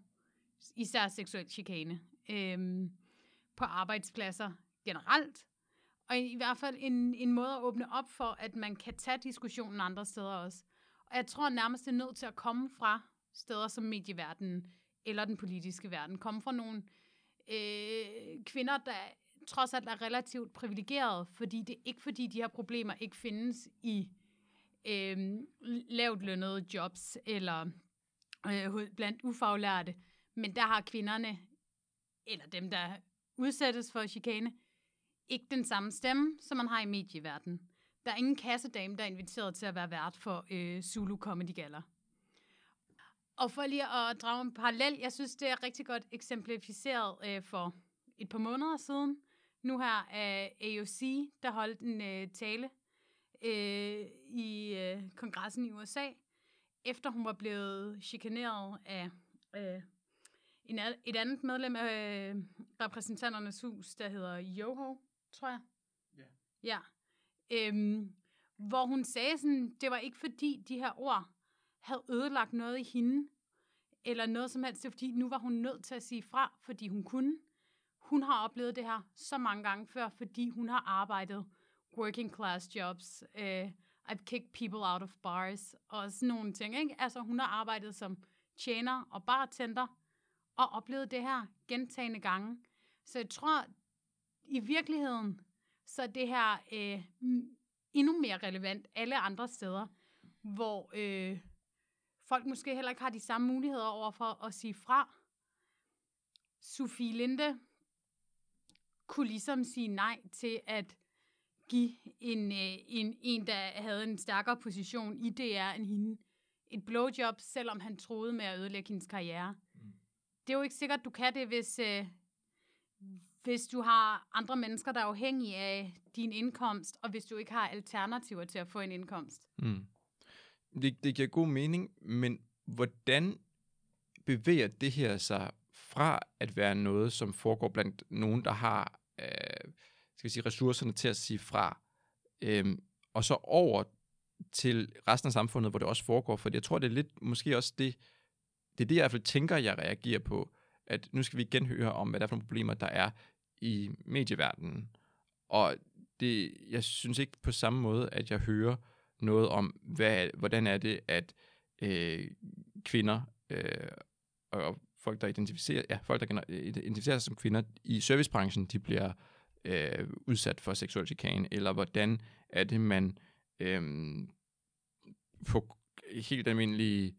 især seksuel chikane øhm, på arbejdspladser generelt. Og i hvert fald en, en måde at åbne op for, at man kan tage diskussionen andre steder også. Og jeg tror nærmest, det er nødt til at komme fra steder som medieverdenen eller den politiske verden. Komme fra nogle øh, kvinder, der trods alt er relativt privilegerede, fordi det er ikke fordi, de her problemer ikke findes i øh, lavt lønnede jobs eller øh, blandt ufaglærte. Men der har kvinderne, eller dem, der udsættes for chikane, ikke den samme stemme, som man har i medieverdenen. Der er ingen kassedame, der er inviteret til at være vært for øh, Zulu Comedy Gala. Og for lige at drage en parallel, jeg synes, det er rigtig godt eksemplificeret øh, for et par måneder siden. Nu her er AOC, der holdt en øh, tale øh, i øh, kongressen i USA, efter hun var blevet chikaneret af øh, en, et andet medlem af øh, repræsentanternes hus, der hedder Yoho, tror jeg. Ja. Ja. Øhm, hvor hun sagde sådan, det var ikke fordi de her ord havde ødelagt noget i hende, eller noget som helst, det var fordi nu var hun nødt til at sige fra, fordi hun kunne. Hun har oplevet det her så mange gange før, fordi hun har arbejdet working class jobs. Øh, uh, I've kicked people out of bars, og sådan nogle ting. Ikke? Altså hun har arbejdet som tjener og bartender, og oplevet det her gentagende gange. Så jeg tror, i virkeligheden, så det her øh, endnu mere relevant alle andre steder, hvor øh, folk måske heller ikke har de samme muligheder over for at sige fra. Sofie Linde kunne ligesom sige nej til at give en, øh, en, en, der havde en stærkere position i DR end hende, et blowjob, selvom han troede med at ødelægge hendes karriere. Mm. Det er jo ikke sikkert, du kan det, hvis, øh, hvis du har andre mennesker, der er afhængige af din indkomst, og hvis du ikke har alternativer til at få en indkomst. Mm. Det, det giver god mening, men hvordan bevæger det her sig fra at være noget, som foregår blandt nogen, der har øh, skal vi sige, ressourcerne til at sige fra, øhm, og så over til resten af samfundet, hvor det også foregår, for jeg tror, det er lidt, måske også det, det er det, jeg i hvert fald tænker, jeg reagerer på, at nu skal vi igen høre om, hvad der er for nogle problemer, der er i medieverdenen. Og det, jeg synes ikke på samme måde, at jeg hører noget om, hvad, hvordan er det, at øh, kvinder øh, og folk, der identificerer, ja, folk, der identificerer sig som kvinder i servicebranchen, de bliver øh, udsat for seksuel chikane, eller hvordan er det, man øh, på helt almindelige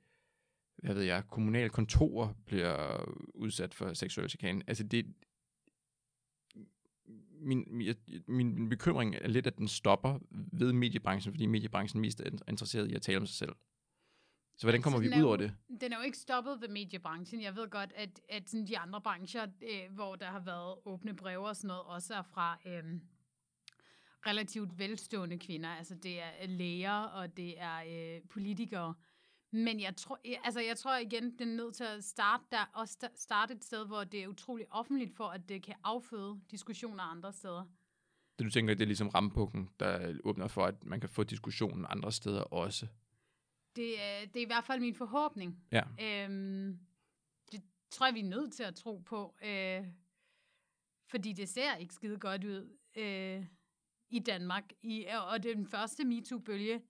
hvad ved jeg, kommunale kontorer bliver udsat for seksuel chikane. Altså det, min, min, min bekymring er lidt, at den stopper ved mediebranchen, fordi mediebranchen mest er interesseret i at tale om sig selv. Så hvordan kommer altså, vi ud over det? Den er jo ikke stoppet ved mediebranchen. Jeg ved godt, at, at sådan de andre brancher, øh, hvor der har været åbne breve og sådan noget, også er fra øh, relativt velstående kvinder. Altså det er læger, og det er øh, politikere. Men jeg tror, altså jeg tror igen, det er nødt til at starte der, og starte et sted, hvor det er utroligt offentligt for, at det kan afføde diskussioner andre steder. Det du tænker, det er ligesom rampukken, der åbner for, at man kan få diskussionen andre steder også? Det, det er i hvert fald min forhåbning. Ja. Øhm, det tror jeg, vi er nødt til at tro på. Øh, fordi det ser ikke skide godt ud øh, i Danmark. I, og den første MeToo-bølge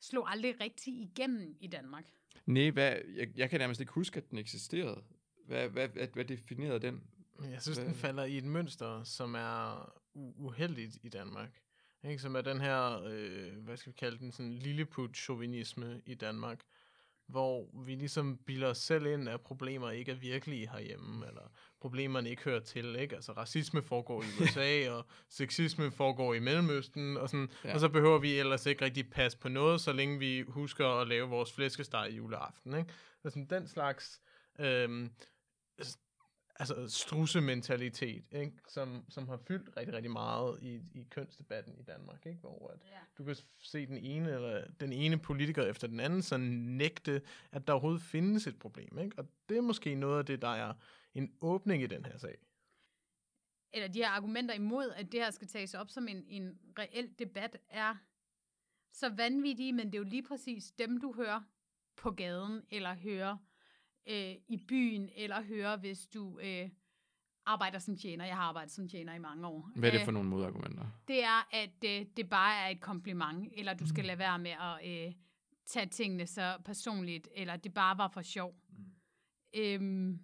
slog aldrig rigtig igennem i Danmark. Nej, hvad, jeg, jeg kan nærmest ikke huske, at den eksisterede. Hvad, hvad, hvad, hvad definerede den? Jeg synes, hvad? den falder i et mønster, som er uheldigt i Danmark. Ikke? Som er den her, øh, hvad skal vi kalde den, sådan lilleput-chauvinisme i Danmark, hvor vi ligesom bilder os selv ind, at problemer ikke er virkelige herhjemme, eller problemerne ikke hører til, ikke? Altså racisme foregår i <laughs> USA, og sexisme foregår i Mellemøsten, og, sådan, ja. og så behøver vi ellers ikke rigtig passe på noget, så længe vi husker at lave vores flæskesteg i juleaften, ikke? Altså den slags øh, altså strussementalitet, ikke? Som, som har fyldt rigtig, rigtig meget i, i kønsdebatten i Danmark, ikke? hvor at ja. du kan se den ene, eller den ene politiker efter den anden så nægte, at der overhovedet findes et problem. Ikke? Og det er måske noget af det, der er en åbning i den her sag. Eller de her argumenter imod, at det her skal tages op som en, en reel debat, er så vanvittige, men det er jo lige præcis dem, du hører på gaden, eller hører øh, i byen, eller høre, hvis du øh, arbejder som tjener. Jeg har arbejdet som tjener i mange år. Hvad er det for øh, nogle modargumenter? Det er, at øh, det bare er et kompliment, eller du skal mm. lade være med at øh, tage tingene så personligt, eller det bare var for sjov. Mm. Øhm,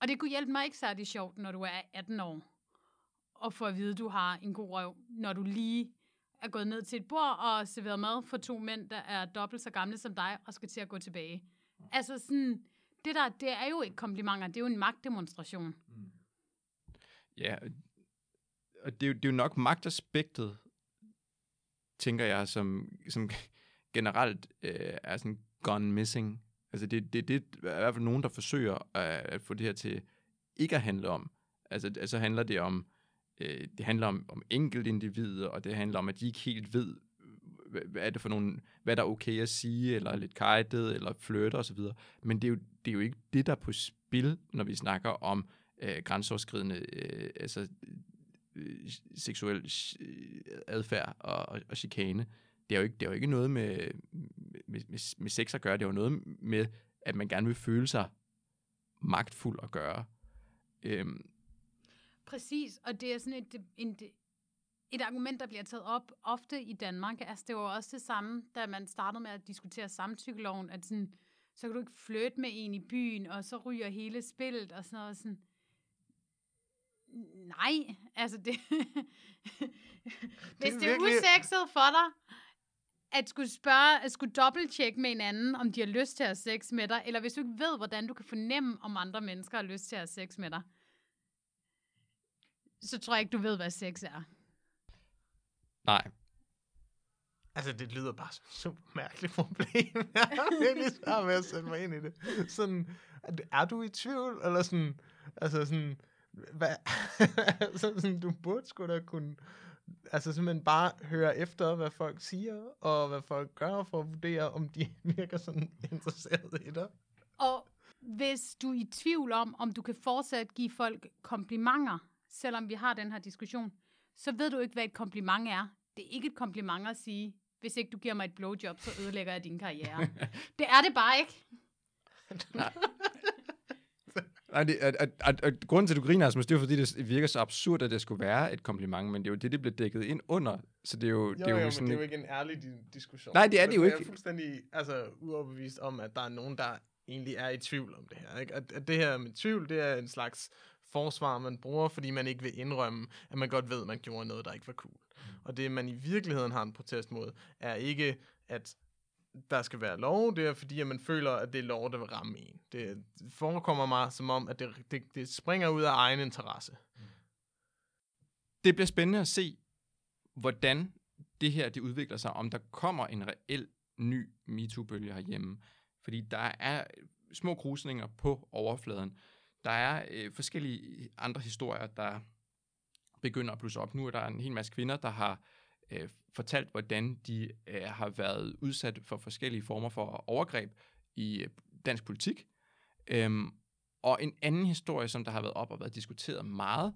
og det kunne hjælpe mig ikke særlig sjovt, når du er 18 år, og få at vide, at du har en god røv, når du lige er gået ned til et bord og serveret mad for to mænd, der er dobbelt så gamle som dig, og skal til at gå tilbage. Altså sådan, det der, det er jo ikke komplimenter, det er jo en magtdemonstration. Mm. Ja, og det er, jo, det er jo nok magtaspektet, tænker jeg, som, som <laughs> generelt øh, er sådan gone missing. Altså det, det, det er i hvert fald nogen, der forsøger at, at få det her til ikke at handle om. Altså, altså handler det om, øh, det handler om, om enkeltindivider, og det handler om, at de ikke helt ved, hvad, hvad er det for nogle, hvad der er okay at sige, eller lidt kajtet, eller flirte osv. Men det er, jo, det er jo ikke det, der er på spil, når vi snakker om øh, grænseoverskridende øh, altså, øh, seksuel øh, adfærd og, og, og chikane. Det er, jo ikke, det er jo ikke noget med, med, med, med sex at gøre, det er jo noget med, at man gerne vil føle sig magtfuld at gøre. Øhm. Præcis, og det er sådan et, en, et argument, der bliver taget op ofte i Danmark, altså det var også det samme, da man startede med at diskutere samtykkeloven, at sådan, så kan du ikke flytte med en i byen, og så ryger hele spillet, og sådan noget sådan. Nej, altså det... Hvis det er virkelig... usekset for dig, at skulle spørge, at skulle dobbelttjekke med en anden, om de har lyst til at have sex med dig, eller hvis du ikke ved, hvordan du kan fornemme, om andre mennesker har lyst til at have sex med dig, så tror jeg ikke, du ved, hvad sex er. Nej. Altså, det lyder bare som et super mærkeligt problem. <laughs> Jeg har virkelig svært med at sætte mig ind i det. Sådan, er du- er du i tvivl? Eller sådan, altså sådan, hvad, <laughs> altså sådan, du burde sgu da kunne, altså simpelthen bare høre efter, hvad folk siger, og hvad folk gør, for at vurdere, om de <laughs> virker sådan interesserede i dig. Og hvis du er i tvivl om, om du kan fortsat give folk komplimenter, selvom vi har den her diskussion, så ved du ikke, hvad et kompliment er. Det er ikke et kompliment at sige, hvis ikke du giver mig et blowjob, så ødelægger jeg din karriere. <laughs> det er det bare ikke. Nej, det, at, at, at, at, grunden til, at du griner, Asmus, det er jo fordi, det virker så absurd, at det skulle være et kompliment, men det er jo det, det bliver dækket ind under. Så det er jo, Jo, det er jo, jo, men sådan det er jo ikke en ærlig di- diskussion. Nej, det er det jo Jeg er ikke. fuldstændig altså, uoverbevist om, at der er nogen, der egentlig er i tvivl om det her. Ikke? At, at det her med tvivl, det er en slags forsvar, man bruger, fordi man ikke vil indrømme, at man godt ved, at man gjorde noget, der ikke var cool. Mm. Og det, man i virkeligheden har en protest mod, er ikke, at der skal være lov, det er fordi, at man føler, at det er lov, der vil ramme en. Det forekommer mig som om, at det, det, det springer ud af egen interesse. Mm. det bliver spændende at se, hvordan det her det udvikler sig, om der kommer en reel ny MeToo-bølge herhjemme. Fordi der er små krusninger på overfladen. Der er øh, forskellige andre historier, der begynder at blusse op. Nu er der en hel masse kvinder, der har øh, fortalt, hvordan de øh, har været udsat for forskellige former for overgreb i øh, dansk politik. Øhm, og en anden historie, som der har været op og været diskuteret meget,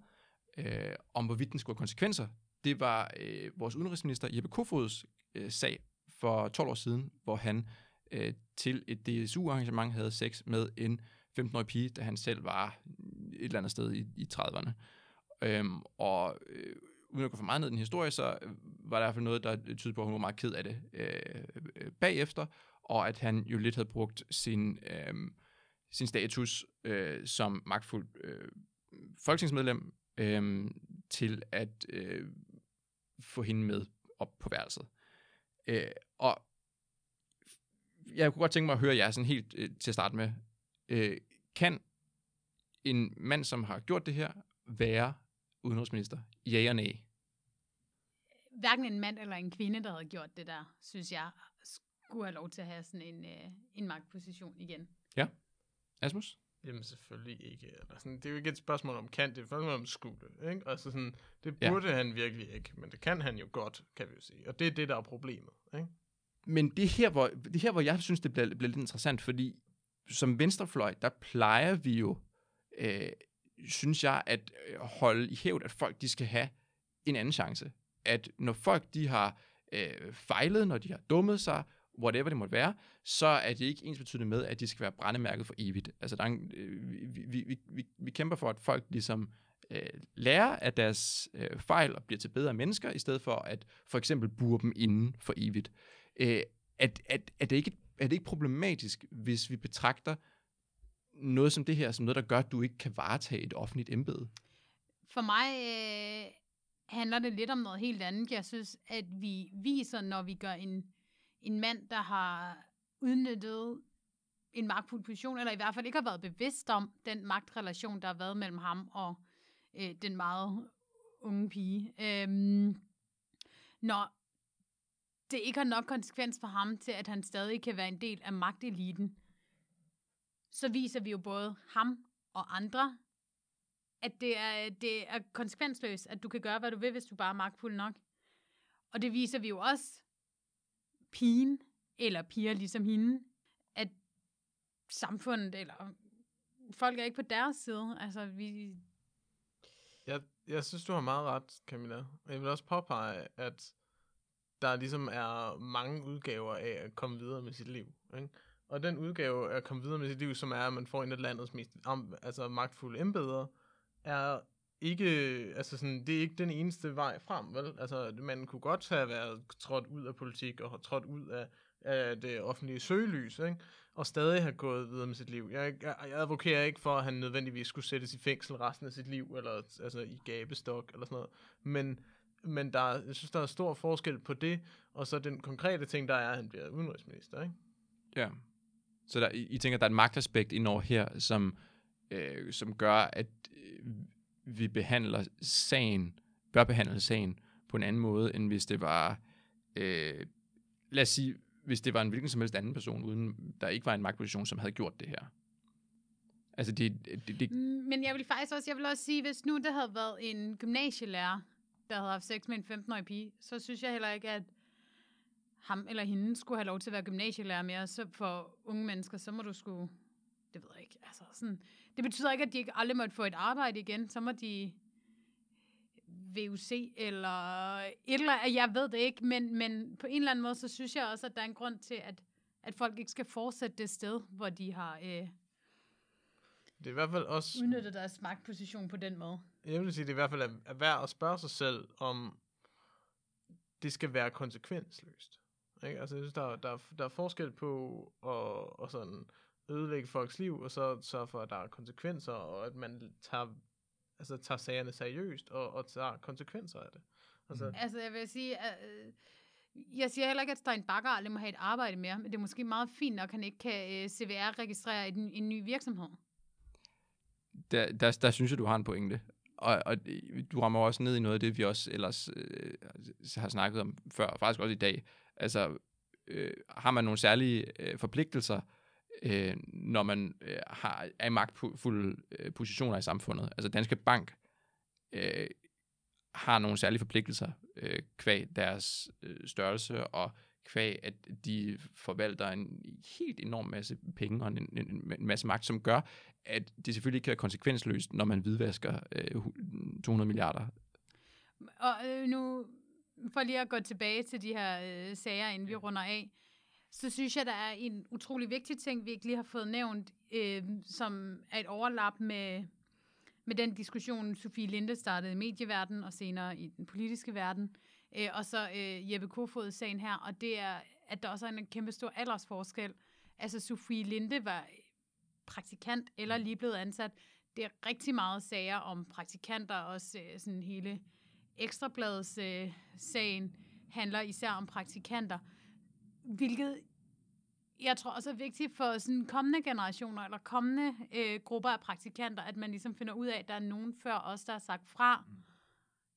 øh, om hvorvidt den skulle have konsekvenser, det var øh, vores udenrigsminister Jeppe Kofods øh, sag for 12 år siden, hvor han øh, til et DSU-arrangement havde sex med en 15-årig pige, da han selv var et eller andet sted i, i 30'erne. Øhm, og øh, uden at gå for meget ned i den historie, så øh, var der i hvert fald noget, der tydede på, at hun var meget ked af det øh, øh, bagefter, og at han jo lidt havde brugt sin, øh, sin status øh, som magtfuld øh, folketingsmedlem øh, til at øh, få hende med op på værelset. Øh, og jeg kunne godt tænke mig at høre jer sådan helt øh, til at starte med. Øh, kan en mand, som har gjort det her, være udenrigsminister? Ja og nej? Hverken en mand eller en kvinde, der havde gjort det der, synes jeg, skulle have lov til at have sådan en, øh, en magtposition igen. Asmus? Jamen selvfølgelig ikke. Eller sådan, det er jo ikke et spørgsmål om kan, det er et spørgsmål om skulle. Ikke? Altså sådan, det Ja. burde ja. han virkelig ikke, men det kan han jo godt, kan vi jo sige. Og det er det, der er problemet. Ikke? Men det er her, hvor, det er her, hvor jeg synes, det bliver, bliver lidt interessant, fordi som venstrefløj, der plejer vi jo, øh, synes jeg, at øh, holde i hævd, at folk de skal have en anden chance. At når folk de har øh, fejlet, når de har dummet sig, whatever det måtte være, så er det ikke ens betydende med, at de skal være brændemærket for evigt. Altså, der er en, øh, vi, vi, vi, vi, kæmper for, at folk ligesom øh, lærer af deres øh, fejl og bliver til bedre mennesker, i stedet for at for eksempel bure dem inden for evigt. Øh, at, at, er, det ikke, er det ikke problematisk, hvis vi betragter noget som det her, som noget, der gør, at du ikke kan varetage et offentligt embede? For mig øh, handler det lidt om noget helt andet. Jeg synes, at vi viser, når vi gør en, en mand, der har udnyttet en magtfuld position, eller i hvert fald ikke har været bevidst om den magtrelation, der har været mellem ham og øh, den meget unge pige. Øhm, når det ikke har nok konsekvens for ham til, at han stadig kan være en del af magteliten, så viser vi jo både ham og andre, at det er, det er konsekvensløst, at du kan gøre, hvad du vil, hvis du bare er magtfuld nok. Og det viser vi jo også pigen, eller piger ligesom hende, at samfundet, eller folk er ikke på deres side. Altså, vi, Jeg, jeg synes, du har meget ret, Camilla. Jeg vil også påpege, at der ligesom er mange udgaver af at komme videre med sit liv. Ikke? Og den udgave af at komme videre med sit liv, som er, at man får en af landets mest am, altså magtfulde embeder, er ikke, altså sådan, det er ikke den eneste vej frem, vel? Altså, man kunne godt have været trådt ud af politik og trådt ud af, af det offentlige søgelys, ikke? og stadig have gået videre med sit liv. Jeg, jeg, jeg advokerer ikke for, at han nødvendigvis skulle sættes i fængsel resten af sit liv, eller altså i gabestok, eller sådan noget. Men, men der, jeg synes, der er stor forskel på det, og så den konkrete ting, der er, at han bliver udenrigsminister, ikke? Ja. Så der, I, I tænker, der er et magtaspekt indover her, som, øh, som gør, at øh, vi behandler sagen, bør behandle sagen på en anden måde, end hvis det var, øh, lad os sige, hvis det var en hvilken som helst anden person, uden der ikke var en magtposition, som havde gjort det her. Altså det, det, det... Mm, men jeg vil faktisk også, jeg vil også sige, hvis nu det havde været en gymnasielærer, der havde haft sex med en 15-årig pige, så synes jeg heller ikke, at ham eller hende skulle have lov til at være gymnasielærer mere. Så for unge mennesker, så må du skulle, det ved jeg ikke, altså sådan, det betyder ikke, at de ikke aldrig måtte få et arbejde igen, så må de VUC eller et eller andet, jeg ved det ikke, men, men på en eller anden måde, så synes jeg også, at der er en grund til, at, at folk ikke skal fortsætte det sted, hvor de har øh, Det er i hvert fald også... udnyttet deres magtposition på den måde. Jeg vil sige, det er i hvert fald er- værd at spørge sig selv, om det skal være konsekvensløst. Ikke? Altså, jeg synes, der, er- der, er- der er forskel på at, at sådan ødelægge folks liv, og så sørge for, at der er konsekvenser, og at man tager, altså, tager sagerne seriøst, og, og tager konsekvenser af det. Altså, mm. Altså, jeg vil sige, øh, jeg siger heller ikke, at Stein Bakker aldrig må have et arbejde mere, men det er måske meget fint nok, at han ikke kan øh, CVR-registrere en, en ny virksomhed. der, der, der synes jeg, du har en pointe. Og, og du rammer også ned i noget af det, vi også ellers øh, har snakket om før, og faktisk også i dag. Altså, øh, har man nogle særlige øh, forpligtelser, øh, når man øh, har, er i magtfulde øh, positioner i samfundet? Altså, Danske Bank øh, har nogle særlige forpligtelser øh, kvæg deres øh, størrelse og kvæg, at de forvalter en helt enorm masse penge og en, en, en masse magt, som gør, at det selvfølgelig ikke kan være konsekvensløst, når man hvidvasker øh, 200 milliarder. Og øh, nu, for lige at gå tilbage til de her øh, sager, inden vi runder af, så synes jeg, der er en utrolig vigtig ting, vi ikke lige har fået nævnt, øh, som er et overlap med, med den diskussion, Sofie Linde startede i medieverdenen og senere i den politiske verden, øh, og så øh, Jeppe Kofod-sagen her, og det er, at der også er en kæmpe stor aldersforskel. Altså, Sofie Linde var praktikant eller lige blevet ansat. Det er rigtig meget sager om praktikanter, også øh, sådan hele Ekstrabladets øh, sagen handler især om praktikanter, hvilket jeg tror også er vigtigt for sådan kommende generationer, eller kommende øh, grupper af praktikanter, at man ligesom finder ud af, at der er nogen før os, der har sagt fra.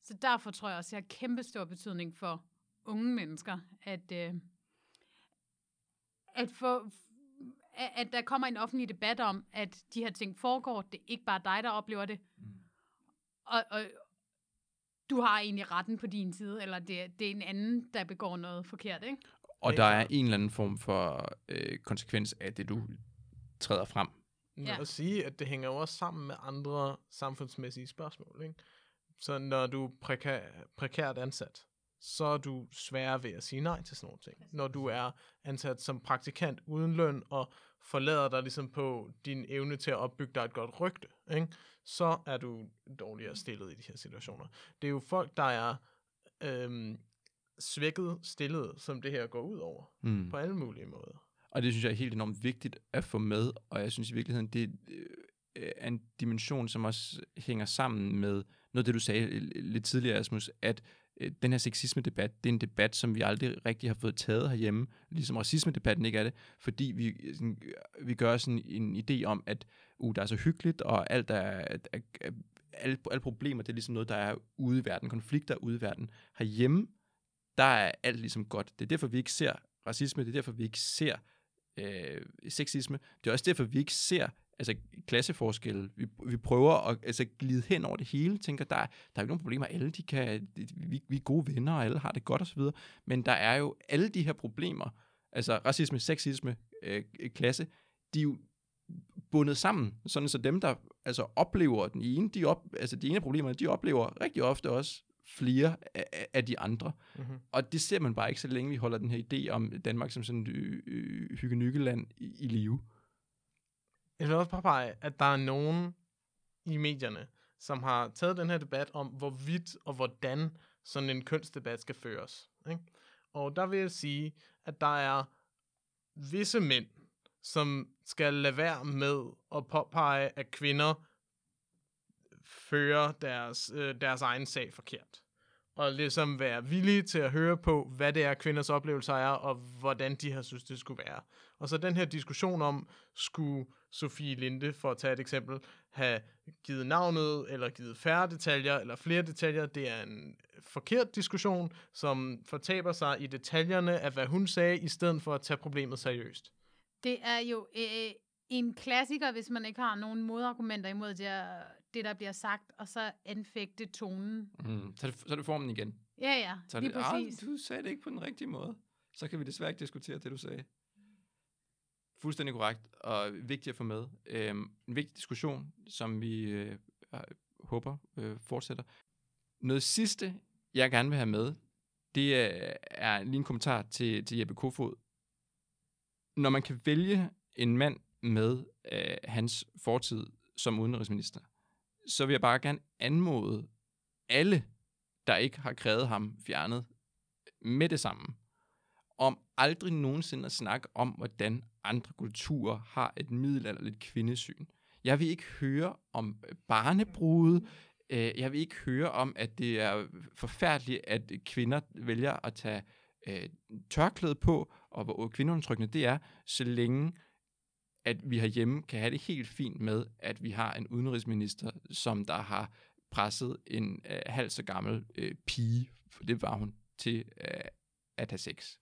Så derfor tror jeg også, at det har kæmpe stor betydning for unge mennesker, at, øh, at, få, at, der kommer en offentlig debat om, at de her ting foregår. Det er ikke bare dig, der oplever det. Og, og du har egentlig retten på din side, eller det, det er en anden, der begår noget forkert, ikke? Og der er en eller anden form for øh, konsekvens af det, du træder frem. Ja. at sige, at det hænger jo også sammen med andre samfundsmæssige spørgsmål. Ikke? Så når du er prekær, prekært ansat, så er du sværere ved at sige nej til sådan nogle ting. Når du er ansat som praktikant uden løn og forlader dig ligesom på din evne til at opbygge dig et godt rygte, ikke? så er du dårligere stillet i de her situationer. Det er jo folk, der er øhm, svækket stillet, som det her går ud over, Mm. på alle mulige måder. Og det synes jeg er helt enormt vigtigt at få med, og jeg synes i virkeligheden, det øh, er en dimension, som også hænger sammen med noget af det, du sagde lidt tidligere, Asmus, at Øh, den her sexisme-debat, det er en debat, som vi aldrig rigtig har fået taget herhjemme, ligesom racisme-debatten ikke er det, fordi vi, øh, sådan, øh, vi gør sådan en idé om, at uh, der er så hyggeligt, og alt er, er, er, alle, alle problemer, det er ligesom noget, der er ude i verden, konflikter ude i verden. Herhjemme, der er alt ligesom godt. Det er derfor, vi ikke ser racisme, det er derfor, vi ikke ser øh, sexisme. Det er også derfor, vi ikke ser altså, klasseforskelle. Vi, vi prøver at altså, glide hen over det hele, tænker, der, er- der er jo ikke nogen problemer. Alle de kan, vi, vi er gode venner, og alle har det godt osv. Men der er jo alle de her problemer, altså racisme, sexisme, øh, klasse, de er jo bundet sammen, sådan så dem, der altså oplever den ene, de, op, altså de ene af problemerne, de oplever rigtig ofte også flere af, de andre. Mm-hmm. Og det ser man bare ikke, så længe vi holder den her idé om Danmark som sådan et øh, øh, hyggenykkeland i, i live. Jeg vil også påpege, at der er nogen i medierne, som har taget den her debat om, hvorvidt og hvordan sådan en kønsdebat skal føres. Ikke? Og der vil jeg sige, at der er visse mænd, som skal lade være med at påpege, at kvinder fører deres, øh, deres egen sag forkert. og ligesom være villige til at høre på, hvad det er, kvinders oplevelser er, og hvordan de har synes, det skulle være. Og så den her diskussion om, skulle Sofie Linde, for at tage et eksempel, have givet navnet, eller givet færre detaljer, eller flere detaljer, det er en forkert diskussion, som fortaber sig i detaljerne af, hvad hun sagde, i stedet for at tage problemet seriøst. Det er jo øh, en klassiker, hvis man ikke har nogen modargumenter imod det, det der bliver sagt, og så anfægte tonen. Mm. Så, er det, så er det formen igen. Ja, ja, Så er lige det, præcis. "Ah, du sagde det ikke på den rigtige måde. Så kan vi desværre ikke diskutere det, du sagde. Fuldstændig korrekt, og vigtigt at få med. Øhm, en vigtig diskussion, som vi øh, håber øh, fortsætter. Noget sidste, jeg gerne vil have med, det er, er lige en kommentar til, til Jeppe Kofod. Når man kan vælge en mand med øh, hans fortid som udenrigsminister, så vil jeg bare gerne anmode alle, der ikke har krævet ham fjernet med det samme, om aldrig nogensinde at snakke om, hvordan andre kulturer har et middelalderligt kvindesyn. Jeg vil ikke høre om øh, barnebrude. Øh, Jeg vil ikke høre om, at det er forfærdeligt, at kvinder vælger at tage øh, tørklæde på, og hvor kvindeundertrykkende det er, så længe at vi herhjemme kan have det helt fint med, at vi har en udenrigsminister, som der har presset en øh, halv så gammel øh, pige, for det var hun, til øh, at have sex.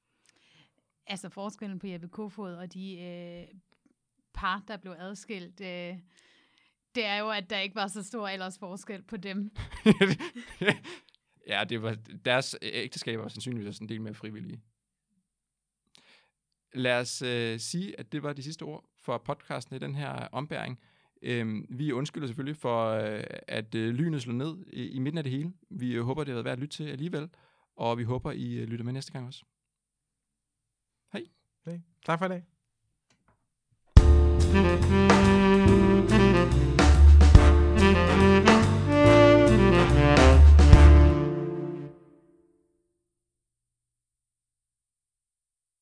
Altså forskellen på Jeppe Kofod og de øh, par, der blev adskilt, øh, det er jo, at der ikke var så stor aldersforskel på dem. <laughs> ja, det var, deres øh, ægteskaber var sandsynligvis også en del mere frivillige. Lad os øh, sige, at det var de sidste ord for podcasten i den her ombæring. Øhm, vi undskylder selvfølgelig for, øh, at øh, lynet slog ned i, i midten af det hele. Vi øh, håber, det har været værd at lytte til alligevel, og vi håber, I øh, lytter med næste gang også. Tak for i dag.